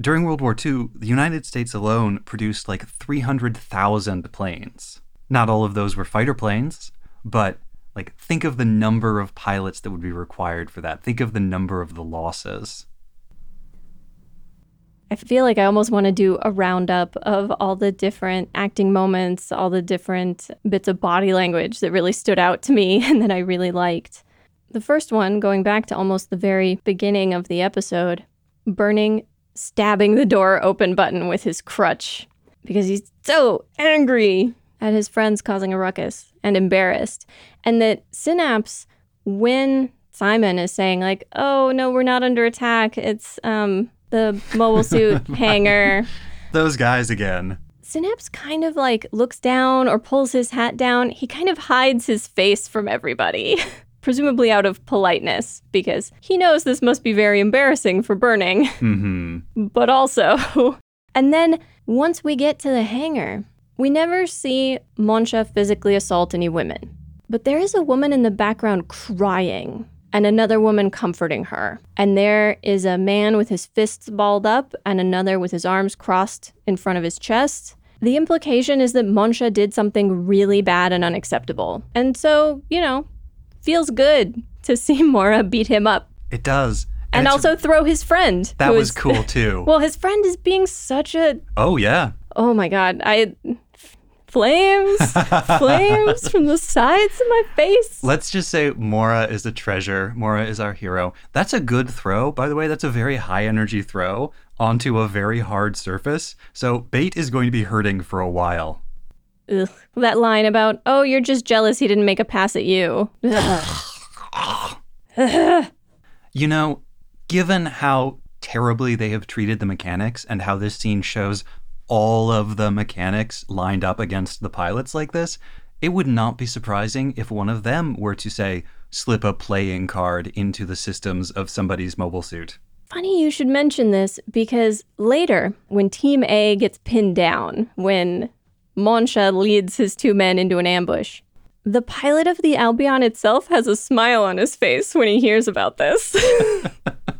during World War II, the United States alone produced like 300,000 planes. Not all of those were fighter planes, but like think of the number of pilots that would be required for that. Think of the number of the losses. I feel like I almost want to do a roundup of all the different acting moments, all the different bits of body language that really stood out to me and that I really liked. The first one, going back to almost the very beginning of the episode, Burning stabbing the door open button with his crutch because he's so angry at his friends causing a ruckus and embarrassed. And that Synapse, when Simon is saying, like, oh, no, we're not under attack, it's um, the mobile suit hangar. Those guys again. Synapse kind of like looks down or pulls his hat down. He kind of hides his face from everybody, presumably out of politeness, because he knows this must be very embarrassing for Burning, hmm but also. And then once we get to the hangar, we never see Monsha physically assault any women. But there is a woman in the background crying and another woman comforting her. And there is a man with his fists balled up and another with his arms crossed in front of his chest. The implication is that Monsha did something really bad and unacceptable. And so, you know, feels good to see Mora beat him up It does. and, it's- also throw his friend. that was is- cool too. well, his friend is being such a oh yeah. oh my god, I flames, flames from the sides of my face. Let's just say Mora is a treasure. Mora is our hero. That's a good throw, by the way. That's a very high energy throw onto a very hard surface. So Bate is going to be hurting for a while. Ugh. That line about oh, you're just jealous he didn't make a pass at you. You know, given how terribly they have treated the mechanics and how this scene shows all of the mechanics lined up against the pilots like this, it would not be surprising if one of them were to say, slip a playing card into the systems of somebody's mobile suit. Funny you should mention this because later, when Team A gets pinned down, when Monsha leads his two men into an ambush, the pilot of the Albion itself has a smile on his face when he hears about this.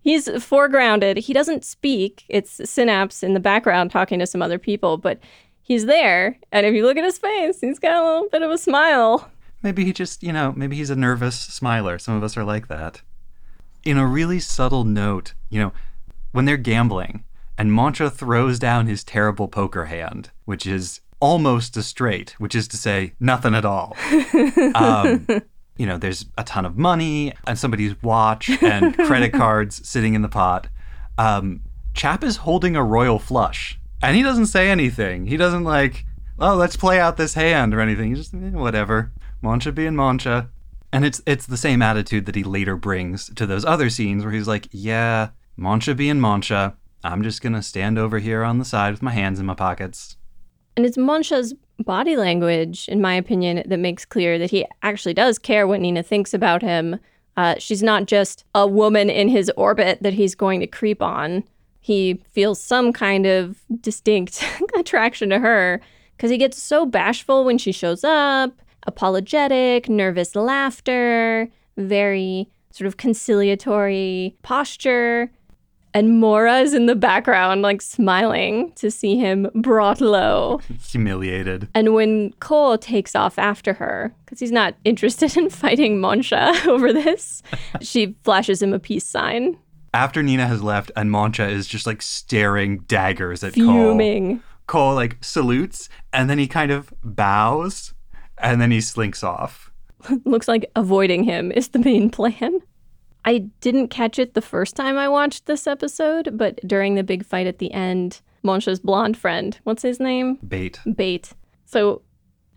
He's foregrounded. He doesn't speak. It's Synapse in the background talking to some other people, but he's there. And if you look at his face, he's got a little bit of a smile. Maybe he just, you know, maybe he's a nervous smiler. Some of us are like that. In a really subtle note, you know, when they're gambling and Monsha throws down his terrible poker hand, which is almost a straight, which is to say, nothing at all. Um, you know, there's a ton of money and somebody's watch and credit cards sitting in the pot. Um, Chap is holding a royal flush and he doesn't say anything. He doesn't like, oh, let's play out this hand or anything. He just, eh, whatever. Monsha being Monsha. And it's it's the same attitude that he later brings to those other scenes where he's like, yeah, Monsha being Monsha. I'm just gonna stand over here on the side with my hands in my pockets. And it's Monsha's body language, in my opinion, that makes clear that he actually does care what Nina thinks about him. Uh, she's not just a woman in his orbit that he's going to creep on. He feels some kind of distinct attraction to her because he gets so bashful when she shows up, apologetic, nervous laughter, very sort of conciliatory posture. And Mora is in the background, like smiling to see him brought low. Humiliated. And when Cole takes off after her, because he's not interested in fighting Monsha over this, she flashes him a peace sign. After Nina has left and Monsha is just like staring daggers at Cole. Fuming. Cole like salutes and then he kind of bows and then he slinks off. Looks like avoiding him is the main plan. I didn't catch it the first time I watched this episode, but during the big fight at the end, Monsha's blonde friend, what's his name? Bate. Bate. So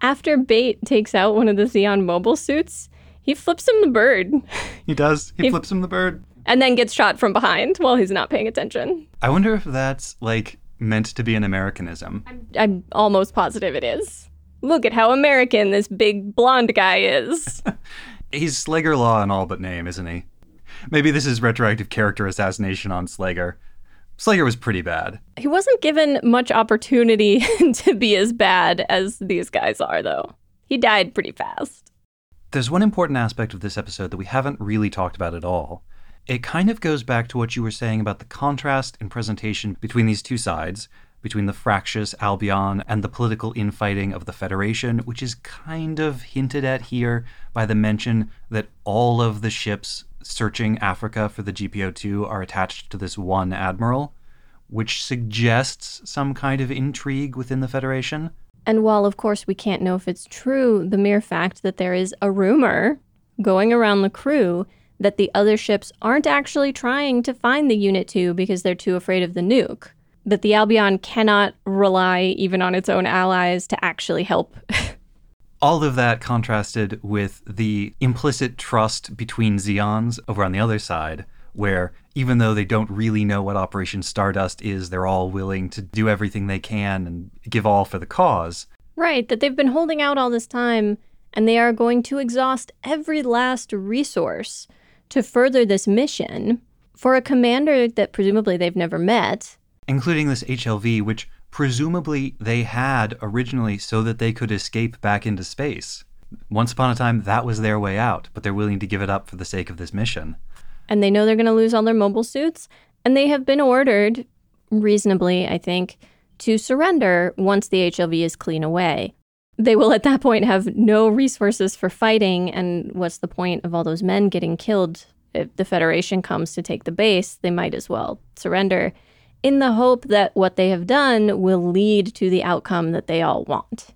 after Bate takes out one of the Zeon mobile suits, he flips him the bird He does. He He- flips him the bird. and then gets shot from behind while he's not paying attention. I wonder if that's like meant to be an Americanism. I'm almost positive it is. Look at how American this big blonde guy is. He's Sleggar Law in all but name, isn't he? Maybe this is retroactive character assassination on Sleggar. Sleggar was pretty bad. he wasn't given much opportunity to be as bad as these guys are, though. He died pretty fast. There's one important aspect of this episode that we haven't really talked about at all. It kind of goes back to what you were saying about the contrast in presentation between these two sides, between the fractious Albion and the political infighting of the Federation, which is kind of hinted at here by the mention that all of the ships searching Africa for the GPO 2 are attached to this one admiral, which suggests some kind of intrigue within the Federation. And while, of course, we can't know if it's true, the mere fact that there is a rumor going around the crew that the other ships aren't actually trying to find the Unit 2 because they're too afraid of the nuke, that the Albion cannot rely even on its own allies to actually help. all of that contrasted with the implicit trust between Zeons over on the other side, where even though they don't really know what Operation Stardust is, they're all willing to do everything they can and give all for the cause. right, that they've been holding out all this time and they are going to exhaust every last resource to further this mission for a commander that presumably they've never met. including this HLV, which presumably they had originally so that they could escape back into space. Once upon a time, that was their way out, but they're willing to give it up for the sake of this mission. and they know they're going to lose all their mobile suits, and they have been ordered, reasonably, I think, to surrender once the HLV is clean away. They will at that point have no resources for fighting, and what's the point of all those men getting killed? If the Federation comes to take the base, they might as well surrender in the hope that what they have done will lead to the outcome that they all want.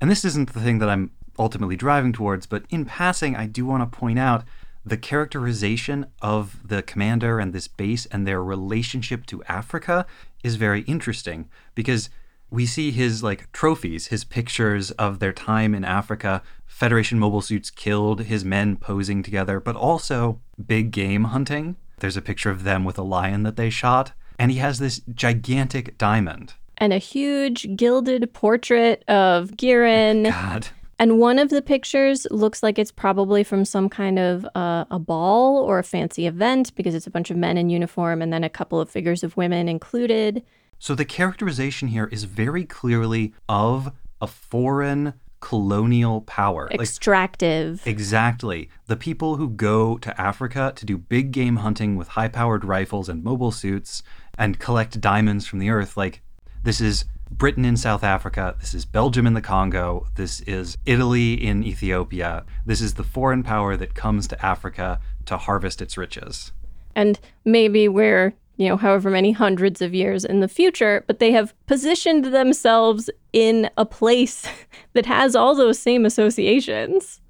And this isn't the thing that I'm ultimately driving towards, but in passing, I do want to point out the characterization of the commander and this base and their relationship to Africa is very interesting because we see his like trophies, his pictures of their time in Africa, Federation mobile suits killed, his men posing together, but also big game hunting. There's a picture of them with a lion that they shot, and he has this gigantic diamond. And a huge gilded portrait of Gihren. God. And one of the pictures looks like it's probably from some kind of uh, a ball or a fancy event because it's a bunch of men in uniform and then a couple of figures of women included. So the characterization here is very clearly of a foreign colonial power. Like Extractive. exactly. The people who go to Africa to do big game hunting with high-powered rifles and mobile suits and collect diamonds from the earth like this is Britain in South Africa, this is Belgium in the Congo, this is Italy in Ethiopia. This is the foreign power that comes to Africa to harvest its riches. and maybe we're, you know, however many hundreds of years in the future, but they have positioned themselves in a place that has all those same associations.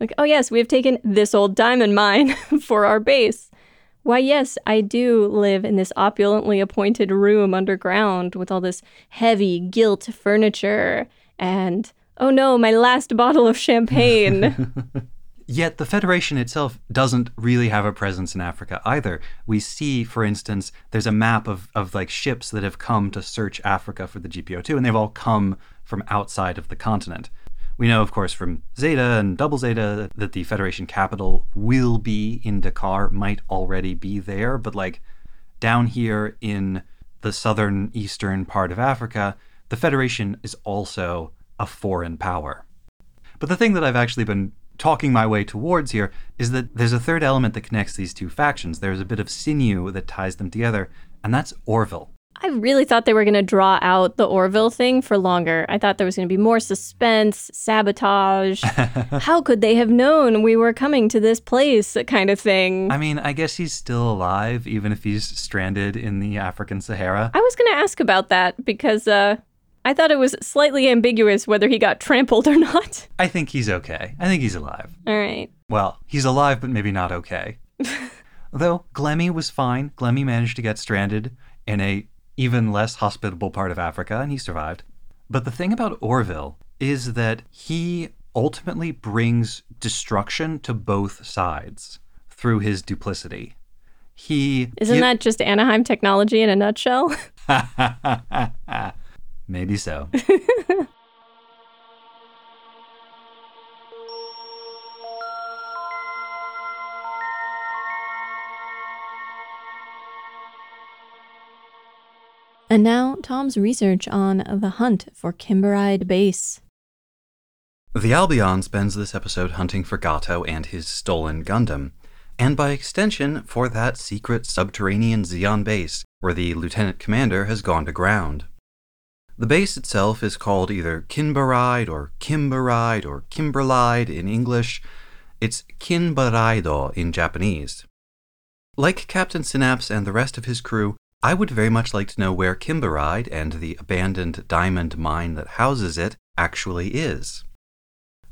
Like, oh, yes, we have taken this old diamond mine for our base. Why, yes, I do live in this opulently appointed room underground with all this heavy gilt furniture and, oh no, my last bottle of champagne. Yet the Federation itself doesn't really have a presence in Africa either. We see, for instance, there's a map of, of like ships that have come to search Africa for the GPO2, and they've all come from outside of the continent. We know, of course, from Zeta and Double Zeta that the Federation capital will be in Dakar, might already be there, but like down here in the southern eastern part of Africa, the Federation is also a foreign power. But the thing that I've actually been talking my way towards here is that there's a third element that connects these two factions. There's a bit of sinew that ties them together, and that's Orville. I really thought they were going to draw out the Orville thing for longer. I thought there was going to be more suspense, sabotage. How could they have known we were coming to this place, kind of thing? I mean, I guess he's still alive, even if he's stranded in the African Sahara. I was going to ask about that because uh, I thought it was slightly ambiguous whether he got trampled or not. I think he's okay. I think he's alive. All right. Well, he's alive, but maybe not okay. Though Glemmy was fine. Glemmy managed to get stranded in a even less hospitable part of Africa, and he survived. But the thing about Orville is that he ultimately brings destruction to both sides through his duplicity. He Isn't that just Anaheim technology in a nutshell? Maybe so. and now, Tom's research on the hunt for Kimberide Base. The Albion spends this episode hunting for Gato and his stolen Gundam, and by extension, for that secret subterranean Zeon base where the lieutenant commander has gone to ground. The base itself is called either Kinbaride or Kimberide or Kimberlide in English. It's Kinbaraido in Japanese. Like Captain Synapse and the rest of his crew, I would very much like to know where Kimberide and the abandoned diamond mine that houses it actually is.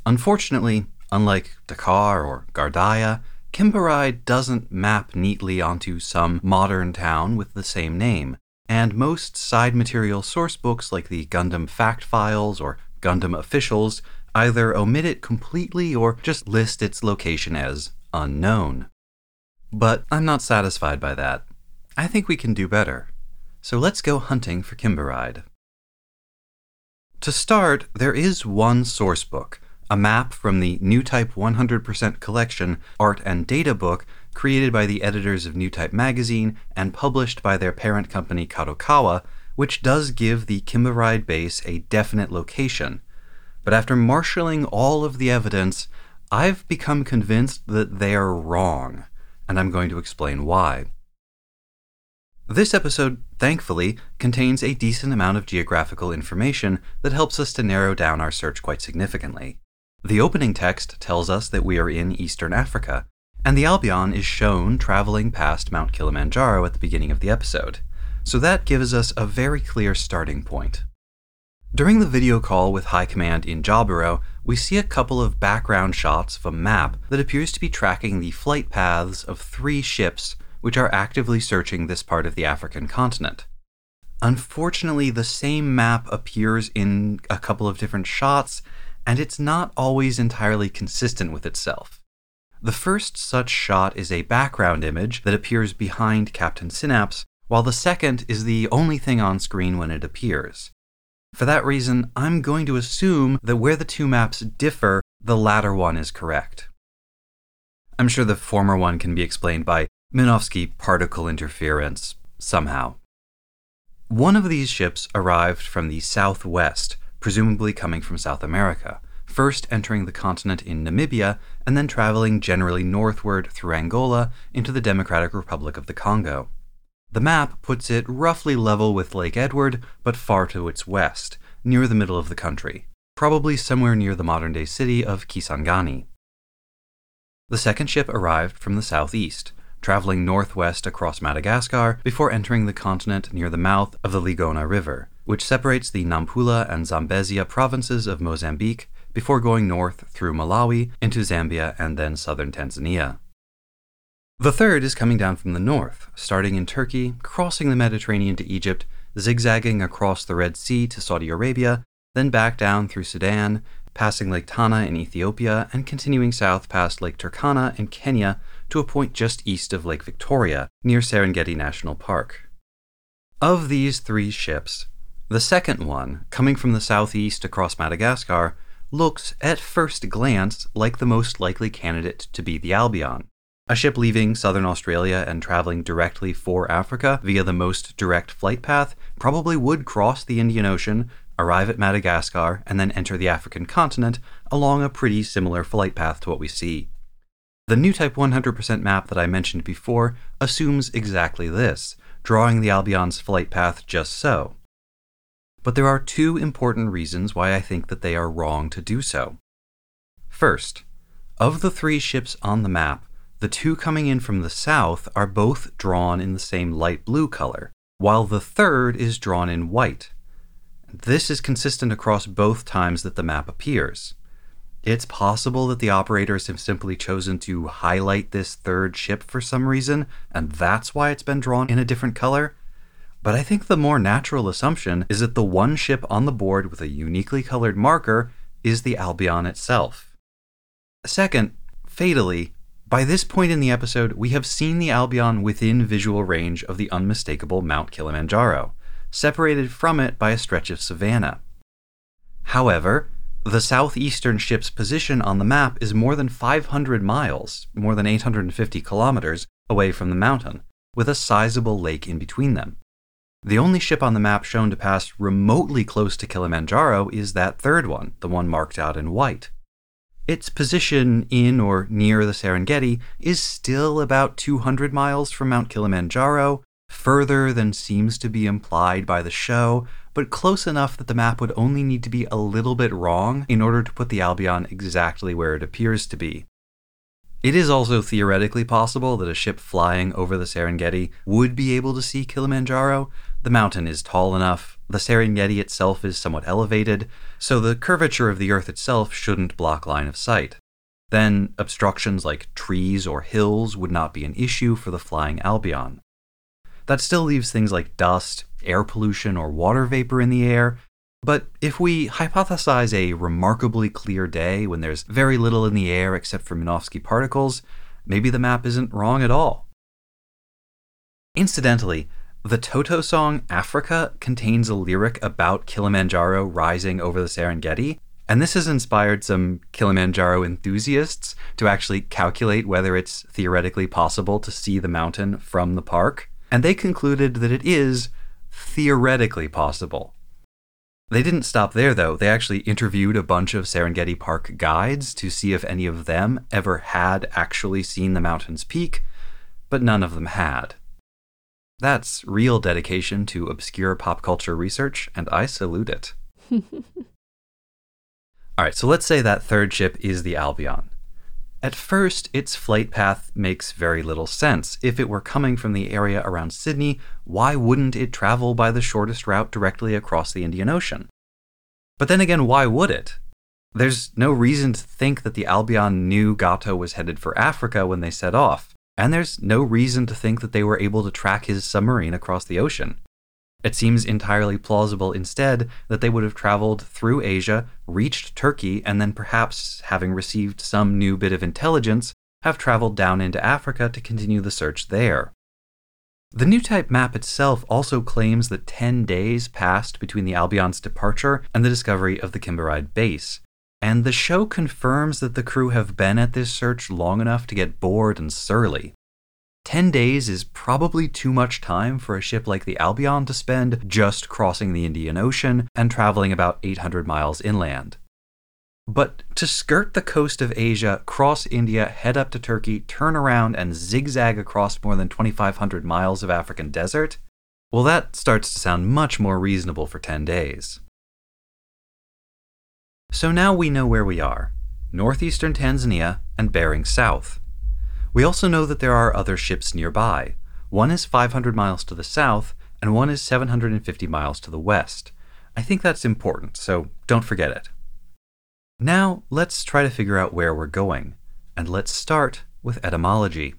Unfortunately, unlike Dakar or Gardaya, Kimberide doesn't map neatly onto some modern town with the same name, and most side material source books like the Gundam Fact Files or Gundam Officials either omit it completely or just list its location as unknown. But I'm not satisfied by that. I think we can do better. So let's go hunting for Kimberide. To start, there is one source book, a map from the New Type 100% collection art and data book created by the editors of New Type magazine and published by their parent company Kadokawa, which does give the Kimberide base a definite location. But after marshaling all of the evidence, I've become convinced that they are wrong, and I'm going to explain why. This episode, thankfully, contains a decent amount of geographical information that helps us to narrow down our search quite significantly. The opening text tells us that we are in Eastern Africa, and the Albion is shown traveling past Mount Kilimanjaro at the beginning of the episode, so that gives us a very clear starting point. During the video call with High Command in Jaburo, we see a couple of background shots of a map that appears to be tracking the flight paths of three ships which are actively searching this part of the African continent. Unfortunately, the same map appears in a couple of different shots, and it's not always entirely consistent with itself. The first such shot is a background image that appears behind Captain Synapse, while the second is the only thing on screen when it appears. For that reason, I'm going to assume that where the two maps differ, the latter one is correct. I'm sure the former one can be explained by Minovsky particle interference somehow. One of these ships arrived from the southwest, presumably coming from South America, first entering the continent in Namibia and then traveling generally northward through Angola into the Democratic Republic of the Congo. The map puts it roughly level with Lake Edward, but far to its west, near the middle of the country, probably somewhere near the modern day city of Kisangani. The second ship arrived from the southeast, traveling northwest across Madagascar before entering the continent near the mouth of the Ligonha River, which separates the Nampula and Zambezia provinces of Mozambique before going north through Malawi into Zambia and then southern Tanzania. The third is coming down from the north, starting in Turkey, crossing the Mediterranean to Egypt, zigzagging across the Red Sea to Saudi Arabia, then back down through Sudan, passing Lake Tana in Ethiopia and continuing south past Lake Turkana in Kenya to a point just east of Lake Victoria, near Serengeti National Park. Of these three ships, the second one, coming from the southeast across Madagascar, looks, at first glance, like the most likely candidate to be the Albion. A ship leaving southern Australia and traveling directly for Africa via the most direct flight path probably would cross the Indian Ocean, arrive at Madagascar, and then enter the African continent along a pretty similar flight path to what we see. The new Type 100% map that I mentioned before assumes exactly this, drawing the Albion's flight path just so. But there are two important reasons why I think that they are wrong to do so. First, of the three ships on the map, the two coming in from the south are both drawn in the same light blue color, while the third is drawn in white. This is consistent across both times that the map appears. It's possible that the operators have simply chosen to highlight this third ship for some reason, and that's why it's been drawn in a different color. But I think the more natural assumption is that the one ship on the board with a uniquely colored marker is the Albion itself. Second, fatally, by this point in the episode, we have seen the Albion within visual range of the unmistakable Mount Kilimanjaro, separated from it by a stretch of savanna. However, the southeastern ship's position on the map is more than 500 miles, more than 850 kilometers, away from the mountain, with a sizable lake in between them. The only ship on the map shown to pass remotely close to Kilimanjaro is that third one, the one marked out in white. Its position in or near the Serengeti is still about 200 miles from Mount Kilimanjaro, further than seems to be implied by the show, but close enough that the map would only need to be a little bit wrong in order to put the Albion exactly where it appears to be. It is also theoretically possible that a ship flying over the Serengeti would be able to see Kilimanjaro. The mountain is tall enough, the Serengeti itself is somewhat elevated, so the curvature of the Earth itself shouldn't block line of sight. Then, obstructions like trees or hills would not be an issue for the flying Albion. That still leaves things like dust, air pollution, or water vapor in the air, but if we hypothesize a remarkably clear day when there's very little in the air except for Minovsky particles, maybe the map isn't wrong at all. Incidentally, the Toto song Africa contains a lyric about Kilimanjaro rising over the Serengeti, and this has inspired some Kilimanjaro enthusiasts to actually calculate whether it's theoretically possible to see the mountain from the park, and they concluded that it is theoretically possible. They didn't stop there, though. They actually interviewed a bunch of Serengeti Park guides to see if any of them ever had actually seen the mountain's peak, but none of them had. That's real dedication to obscure pop culture research, and I salute it. All right, so let's say that third ship is the Albion. At first, its flight path makes very little sense. If it were coming from the area around Sydney, why wouldn't it travel by the shortest route directly across the Indian Ocean? But then again, why would it? There's no reason to think that the Albion knew Gato was headed for Africa when they set off, and there's no reason to think that they were able to track his submarine across the ocean. It seems entirely plausible instead that they would have traveled through Asia, reached Turkey, and then perhaps, having received some new bit of intelligence, have traveled down into Africa to continue the search there. The new type map itself also claims that 10 days passed between the Albion's departure and the discovery of the Kimberide base, and the show confirms that the crew have been at this search long enough to get bored and surly. 10 days is probably too much time for a ship like the Albion to spend just crossing the Indian Ocean and traveling about 800 miles inland. But to skirt the coast of Asia, cross India, head up to Turkey, turn around, and zigzag across more than 2,500 miles of African desert? Well, that starts to sound much more reasonable for 10 days. So now we know where we are northeastern Tanzania and bearing south. We also know that there are other ships nearby. One is 500 miles to the south, and one is 750 miles to the west. I think that's important, so don't forget it. Now, let's try to figure out where we're going, and let's start with etymology.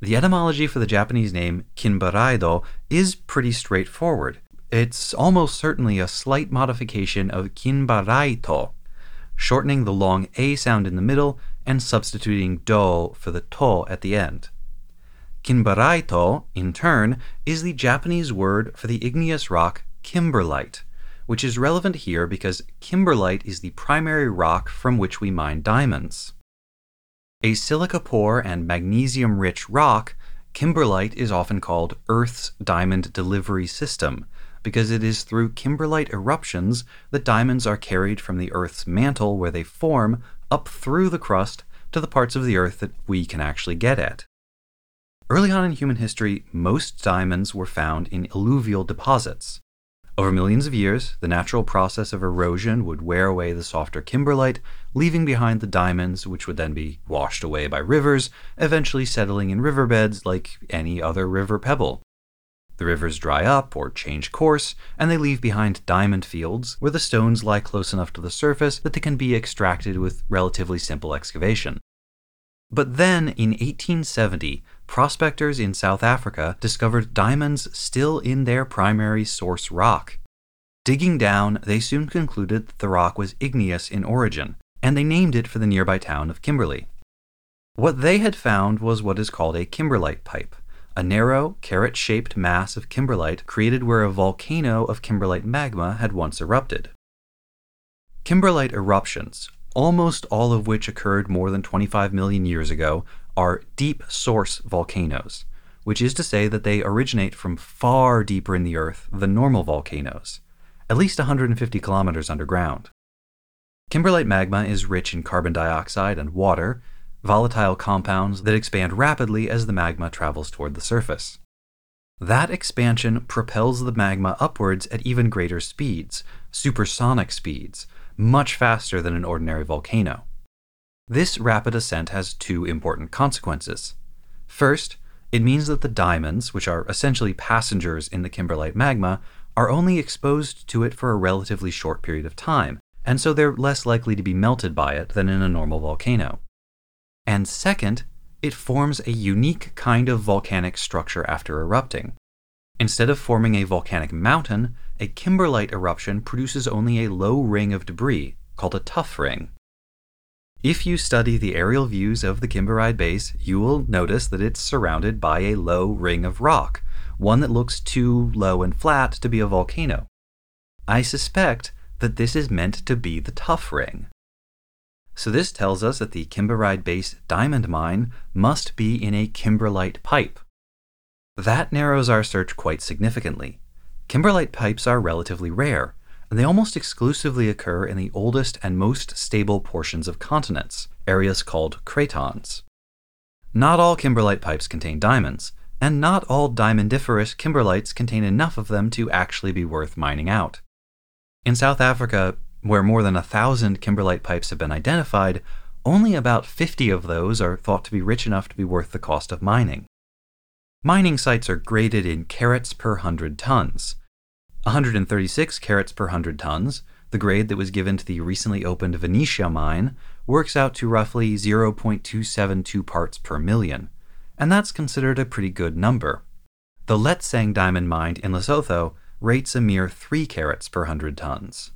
The etymology for the Japanese name Kinbaraido is pretty straightforward. It's almost certainly a slight modification of Kinbaraito. shortening the long A sound in the middle and substituting do for the to at the end. Kinbaraito, in turn, is the Japanese word for the igneous rock kimberlite, which is relevant here because kimberlite is the primary rock from which we mine diamonds. A silica poor and magnesium rich rock, kimberlite is often called Earth's diamond delivery system because it is through kimberlite eruptions that diamonds are carried from the Earth's mantle where they form up through the crust to the parts of the Earth that we can actually get at. Early on in human history, most diamonds were found in alluvial deposits. Over millions of years, the natural process of erosion would wear away the softer kimberlite, leaving behind the diamonds, which would then be washed away by rivers, eventually settling in riverbeds like any other river pebble. The rivers dry up or change course, and they leave behind diamond fields where the stones lie close enough to the surface that they can be extracted with relatively simple excavation. But then, in 1870, prospectors in South Africa discovered diamonds still in their primary source rock. Digging down, they soon concluded that the rock was igneous in origin, and they named it for the nearby town of Kimberley. What they had found was what is called a kimberlite pipe, a narrow, carrot shaped mass of kimberlite created where a volcano of kimberlite magma had once erupted. Kimberlite eruptions, almost all of which occurred more than 25 million years ago, are deep source volcanoes, which is to say that they originate from far deeper in the Earth than normal volcanoes, at least 150 kilometers underground. Kimberlite magma is rich in carbon dioxide and water, volatile compounds that expand rapidly as the magma travels toward the surface. That expansion propels the magma upwards at even greater speeds, supersonic speeds, much faster than an ordinary volcano. This rapid ascent has two important consequences. First, it means that the diamonds, which are essentially passengers in the kimberlite magma, are only exposed to it for a relatively short period of time, and so they're less likely to be melted by it than in a normal volcano. And second, it forms a unique kind of volcanic structure after erupting. Instead of forming a volcanic mountain, a kimberlite eruption produces only a low ring of debris, called a tuff ring. If you study the aerial views of the Kimberide base, you will notice that it's surrounded by a low ring of rock, one that looks too low and flat to be a volcano. I suspect that this is meant to be the tuff ring. So this tells us that the Kimberide base diamond mine must be in a kimberlite pipe. That narrows our search quite significantly. Kimberlite pipes are relatively rare, and they almost exclusively occur in the oldest and most stable portions of continents, areas called cratons. Not all kimberlite pipes contain diamonds, and not all diamondiferous kimberlites contain enough of them to actually be worth mining out. In South Africa, where more than a thousand kimberlite pipes have been identified, only about 50 of those are thought to be rich enough to be worth the cost of mining. Mining sites are graded in carats per hundred tons, 136 carats per 100 tons, the grade that was given to the recently opened Venetia mine, works out to roughly 0.272 parts per million, and that's considered a pretty good number. The Letseng diamond mine in Lesotho rates a mere 3 carats per 100 tons.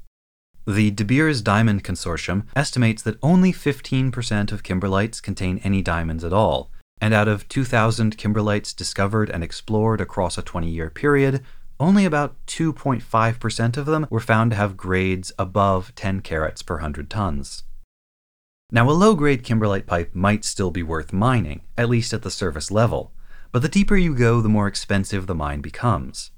The De Beers Diamond Consortium estimates that only 15% of kimberlites contain any diamonds at all, and out of 2,000 kimberlites discovered and explored across a 20 year period, only about 2.5% of them were found to have grades above 10 carats per 100 tons. Now, a low grade kimberlite pipe might still be worth mining, at least at the surface level, but the deeper you go, the more expensive the mine becomes.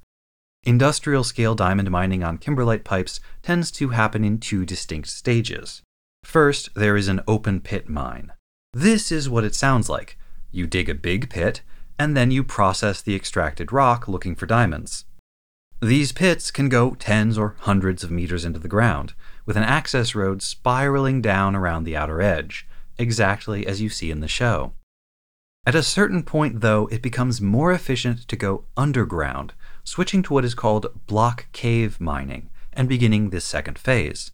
Industrial scale diamond mining on kimberlite pipes tends to happen in two distinct stages. First, there is an open pit mine. This is what it sounds like. You dig a big pit, and then you process the extracted rock looking for diamonds. These pits can go tens or hundreds of meters into the ground, with an access road spiraling down around the outer edge, exactly as you see in the show. At a certain point, though, it becomes more efficient to go underground, switching to what is called block cave mining and beginning this second phase.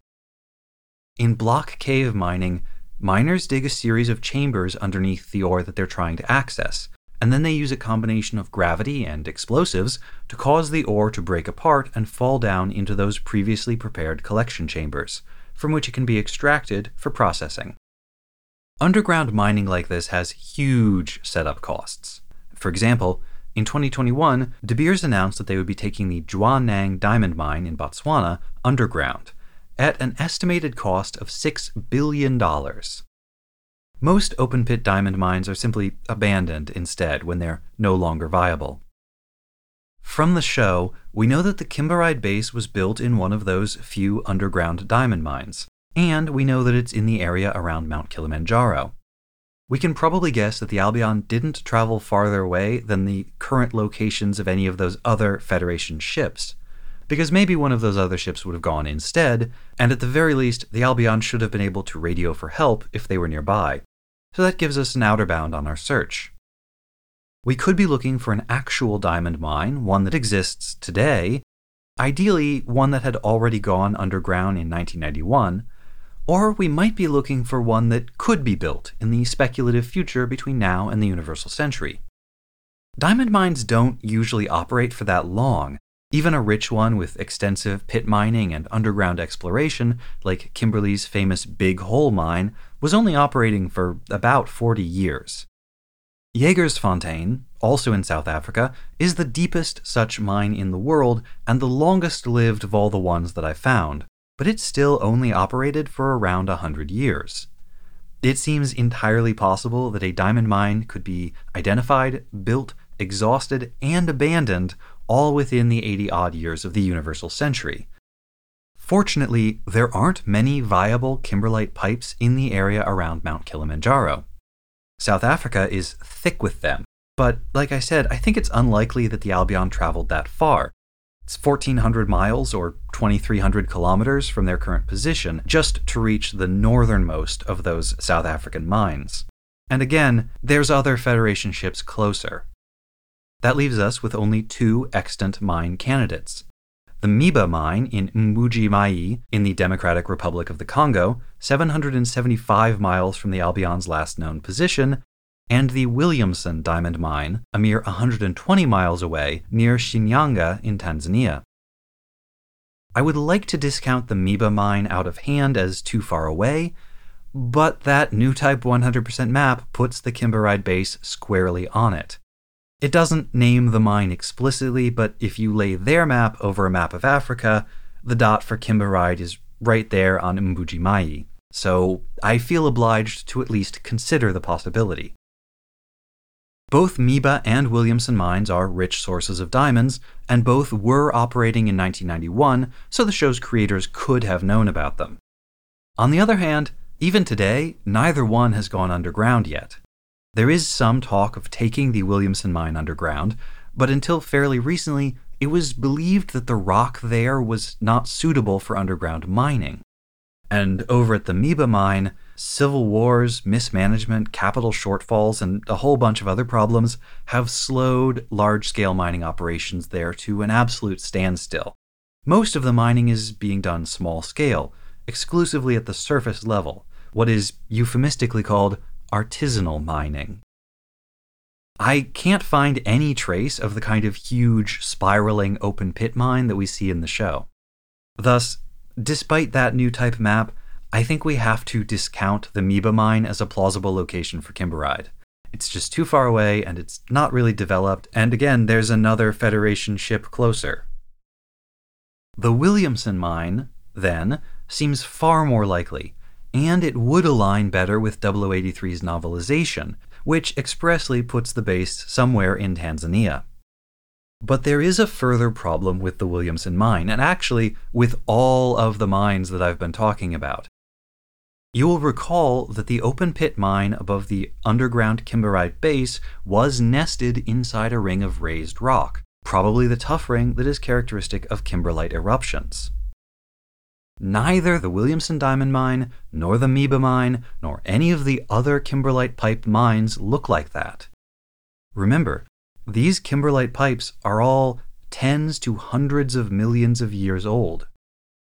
In block cave mining, miners dig a series of chambers underneath the ore that they're trying to access, and then they use a combination of gravity and explosives to cause the ore to break apart and fall down into those previously prepared collection chambers, from which it can be extracted for processing. Underground mining like this has huge setup costs. For example, in 2021, De Beers announced that they would be taking the Jwaneng diamond mine in Botswana underground at an estimated cost of $6 billion. Most open pit diamond mines are simply abandoned instead when they're no longer viable. From the show, we know that the Kimberide base was built in one of those few underground diamond mines and we know that it's in the area around Mount Kilimanjaro. We can probably guess that the Albion didn't travel farther away than the current locations of any of those other Federation ships, because maybe one of those other ships would have gone instead, and at the very least, the Albion should have been able to radio for help if they were nearby. So that gives us an outer bound on our search. We could be looking for an actual diamond mine, one that exists today, ideally one that had already gone underground in 1991 or we might be looking for one that could be built in the speculative future between now and the universal century. Diamond mines don't usually operate for that long. Even a rich one with extensive pit mining and underground exploration, like Kimberley's famous Big Hole mine, was only operating for about 40 years. Jagersfontein, also in South Africa, is the deepest such mine in the world and the longest lived of all the ones that I found, but it still only operated for around a hundred years. It seems entirely possible that a diamond mine could be identified, built, exhausted, and abandoned all within the 80 odd years of the universal century. Fortunately, there aren't many viable kimberlite pipes in the area around Mount Kilimanjaro. South Africa is thick with them, but like I said, I think it's unlikely that the Albion traveled that far, it's 1,400 miles or 2,300 kilometers from their current position just to reach the northernmost of those South African mines. And again, there's other Federation ships closer. That leaves us with only two extant mine candidates. The Miba mine in Mbuji Mayi in the Democratic Republic of the Congo, 775 miles from the Albion's last known position, and the Williamson diamond mine, a mere 120 miles away near Shinyanga in Tanzania. I would like to discount the Miba mine out of hand as too far away, but that Newtype 100% map puts the Kimberide base squarely on it. It doesn't name the mine explicitly, but if you lay their map over a map of Africa, the dot for Kimberide is right there on Mbuji so I feel obliged to at least consider the possibility. Both Miba and Williamson mines are rich sources of diamonds, and both were operating in 1991, so the show's creators could have known about them. On the other hand, even today, neither one has gone underground yet. There is some talk of taking the Williamson mine underground, but until fairly recently, it was believed that the rock there was not suitable for underground mining. And over at the Miba mine, civil wars, mismanagement, capital shortfalls, and a whole bunch of other problems have slowed large scale mining operations there to an absolute standstill. Most of the mining is being done small scale, exclusively at the surface level, what is euphemistically called artisanal mining. I can't find any trace of the kind of huge, spiraling open pit mine that we see in the show. Thus, despite that Newtype map, I think we have to discount the Miba mine as a plausible location for Kimberide. It's just too far away and it's not really developed, and again, there's another Federation ship closer. The Williamson mine, then, seems far more likely, and it would align better with 0083's novelization, which expressly puts the base somewhere in Tanzania. But there is a further problem with the Williamson mine, and actually with all of the mines that I've been talking about. You will recall that the open pit mine above the underground kimberide base was nested inside a ring of raised rock, probably the tuff ring that is characteristic of kimberlite eruptions. Neither the Williamson Diamond Mine, nor the Miba Mine, nor any of the other kimberlite pipe mines look like that. Remember, these kimberlite pipes are all tens to hundreds of millions of years old.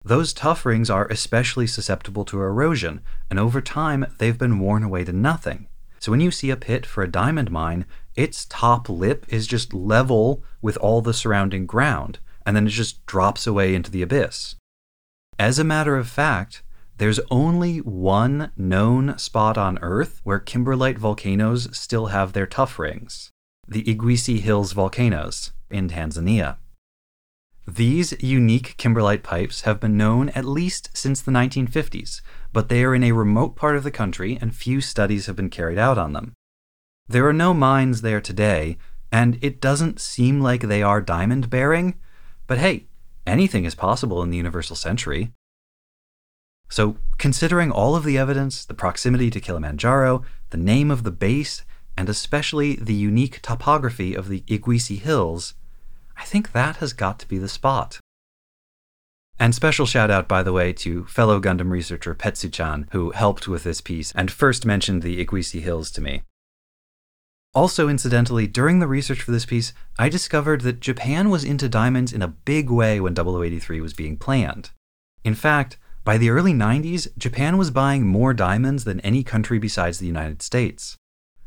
Those tuff rings are especially susceptible to erosion, and over time they've been worn away to nothing. So when you see a pit for a diamond mine, its top lip is just level with all the surrounding ground, and then it just drops away into the abyss. As a matter of fact, there's only one known spot on Earth where kimberlite volcanoes still have their tuff rings the Igwisi Hills volcanoes in Tanzania. These unique kimberlite pipes have been known at least since the 1950s, but they are in a remote part of the country and few studies have been carried out on them. There are no mines there today, and it doesn't seem like they are diamond bearing, but hey, anything is possible in the universal century. So, considering all of the evidence, the proximity to Kilimanjaro, the name of the base, and especially the unique topography of the Igwisi Hills, I think that has got to be the spot. And special shout out, by the way, to fellow Gundam researcher Petsu-chan, who helped with this piece and first mentioned the Igwisi Hills to me. Also, incidentally, during the research for this piece, I discovered that Japan was into diamonds in a big way when 0083 was being planned. In fact, by the early 90s, Japan was buying more diamonds than any country besides the United States.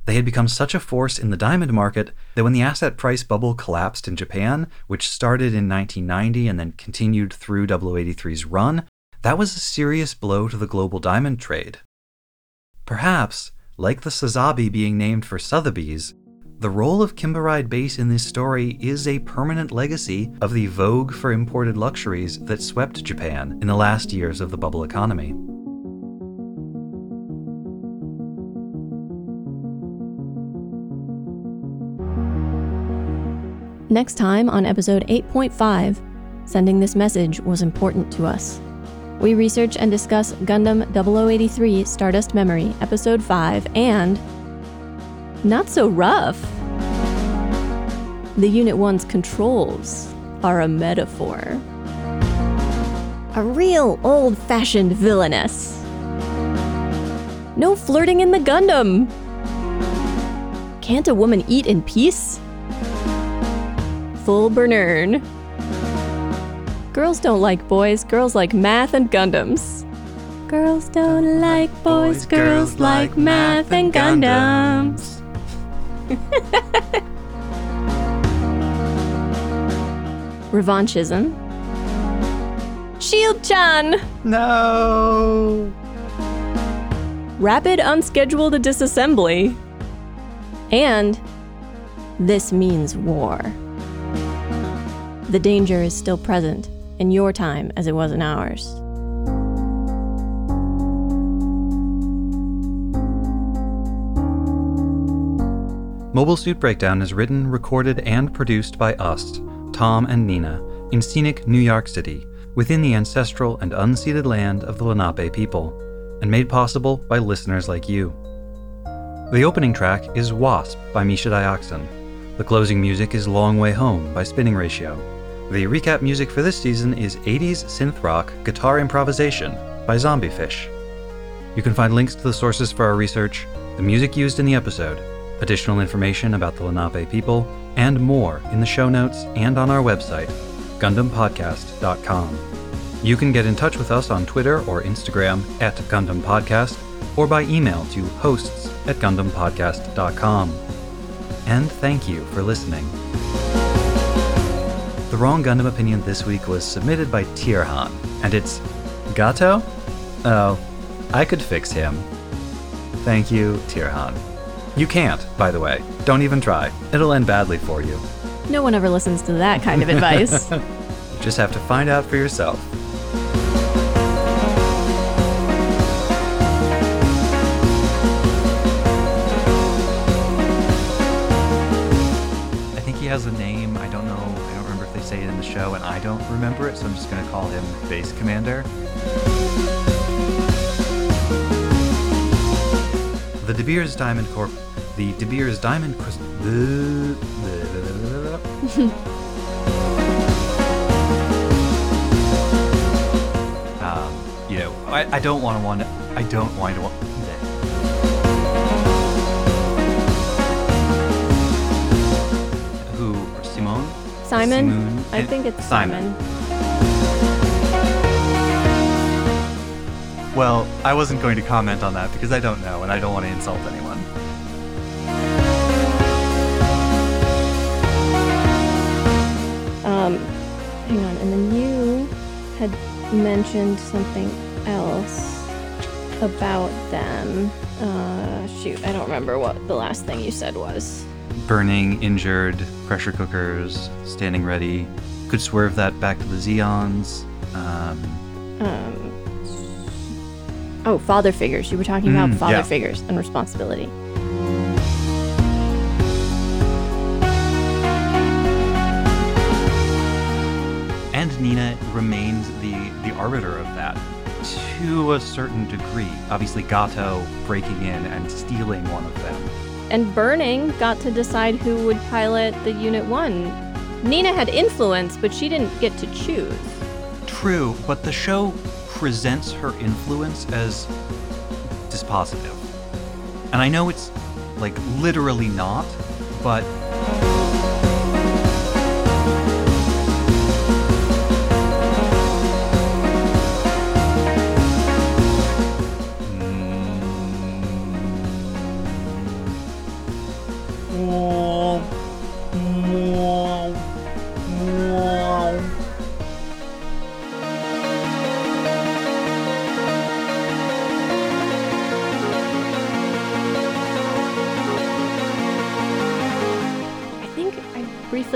They had become such a force in the diamond market that when the asset price bubble collapsed in Japan, which started in 1990 and then continued through 0083's run, that was a serious blow to the global diamond trade. Perhaps, like the Sazabi being named for Sotheby's, the role of Kimberide Base in this story is a permanent legacy of the vogue for imported luxuries that swept Japan in the last years of the bubble economy. Next time on episode 8.5, sending this message was important to us. We research and discuss Gundam 0083 Stardust Memory, episode 5, and not so rough. The Unit 1's controls are a metaphor. A real old fashioned villainess. No flirting in the Gundam! Can't a woman eat in peace? Full Bernern. Girls don't like boys, girls like math and Gundams. Girls don't like boys, girls like math and Gundams. Revanchism. Shield Chan! No! Rapid unscheduled disassembly. And this means war. The danger is still present in your time as it was in ours. Mobile Suit Breakdown is written, recorded, and produced by us, Tom and Nina, in scenic New York City, within the ancestral and unceded land of the Lenape people, and made possible by listeners like you. The opening track is Wasp by Misha Dioxin. The closing music is Long Way Home by Spinning Ratio. The recap music for this season is 80s synth rock guitar improvisation by Zombiefish. You can find links to the sources for our research, the music used in the episode, additional information about the Lenape people, and more in the show notes and on our website, GundamPodcast.com. You can get in touch with us on Twitter or Instagram at Gundam Podcast or by email to hosts at GundamPodcast.com. And thank you for listening. The Wrong Gundam opinion this week was submitted by Tierhan, and it's Gato? Oh, I could fix him. Thank you, Tierhan. You can't, by the way. Don't even try. It'll end badly for you. No one ever listens to that kind of advice. you just have to find out for yourself. Show, and I don't remember it, so I'm just going to call him Base Commander. The De Beers Diamond Corp. The De Beers Diamond. Crys- um, you know, I, I don't want to want. I don't want to Simon? Simone? I think it's Simon. Simon. Well, I wasn't going to comment on that because I don't know and I don't want to insult anyone. Um, hang on, and then you had mentioned something else. about them. Uh, shoot, I don't remember what the last thing you said was. Burning, injured, pressure cookers, standing ready. Could swerve that back to the Zeons. Um, Um, oh, father figures. You were talking about Mm, father yeah. figures and responsibility. and Nina remains the, the arbiter of that to a certain degree. Obviously, Gato breaking in and stealing one of them. And Burning got to decide who would pilot the Unit 1. Nina had influence, but she didn't get to choose. True, but the show presents her influence as dispositive. And I know it's like literally not, but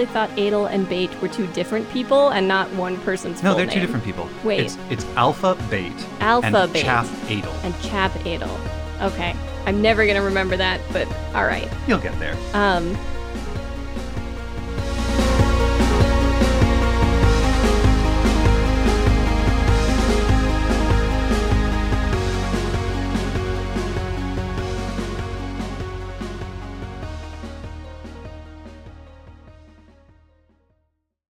thought Adel and Bate were two different people and not one person's no, they're two name. different people. Wait. It's, it's Alpha Bate Alpha and Bate. Chaff Adel. And Chap Adel. Okay. I'm never going to remember that, but all right. You'll get there. Um,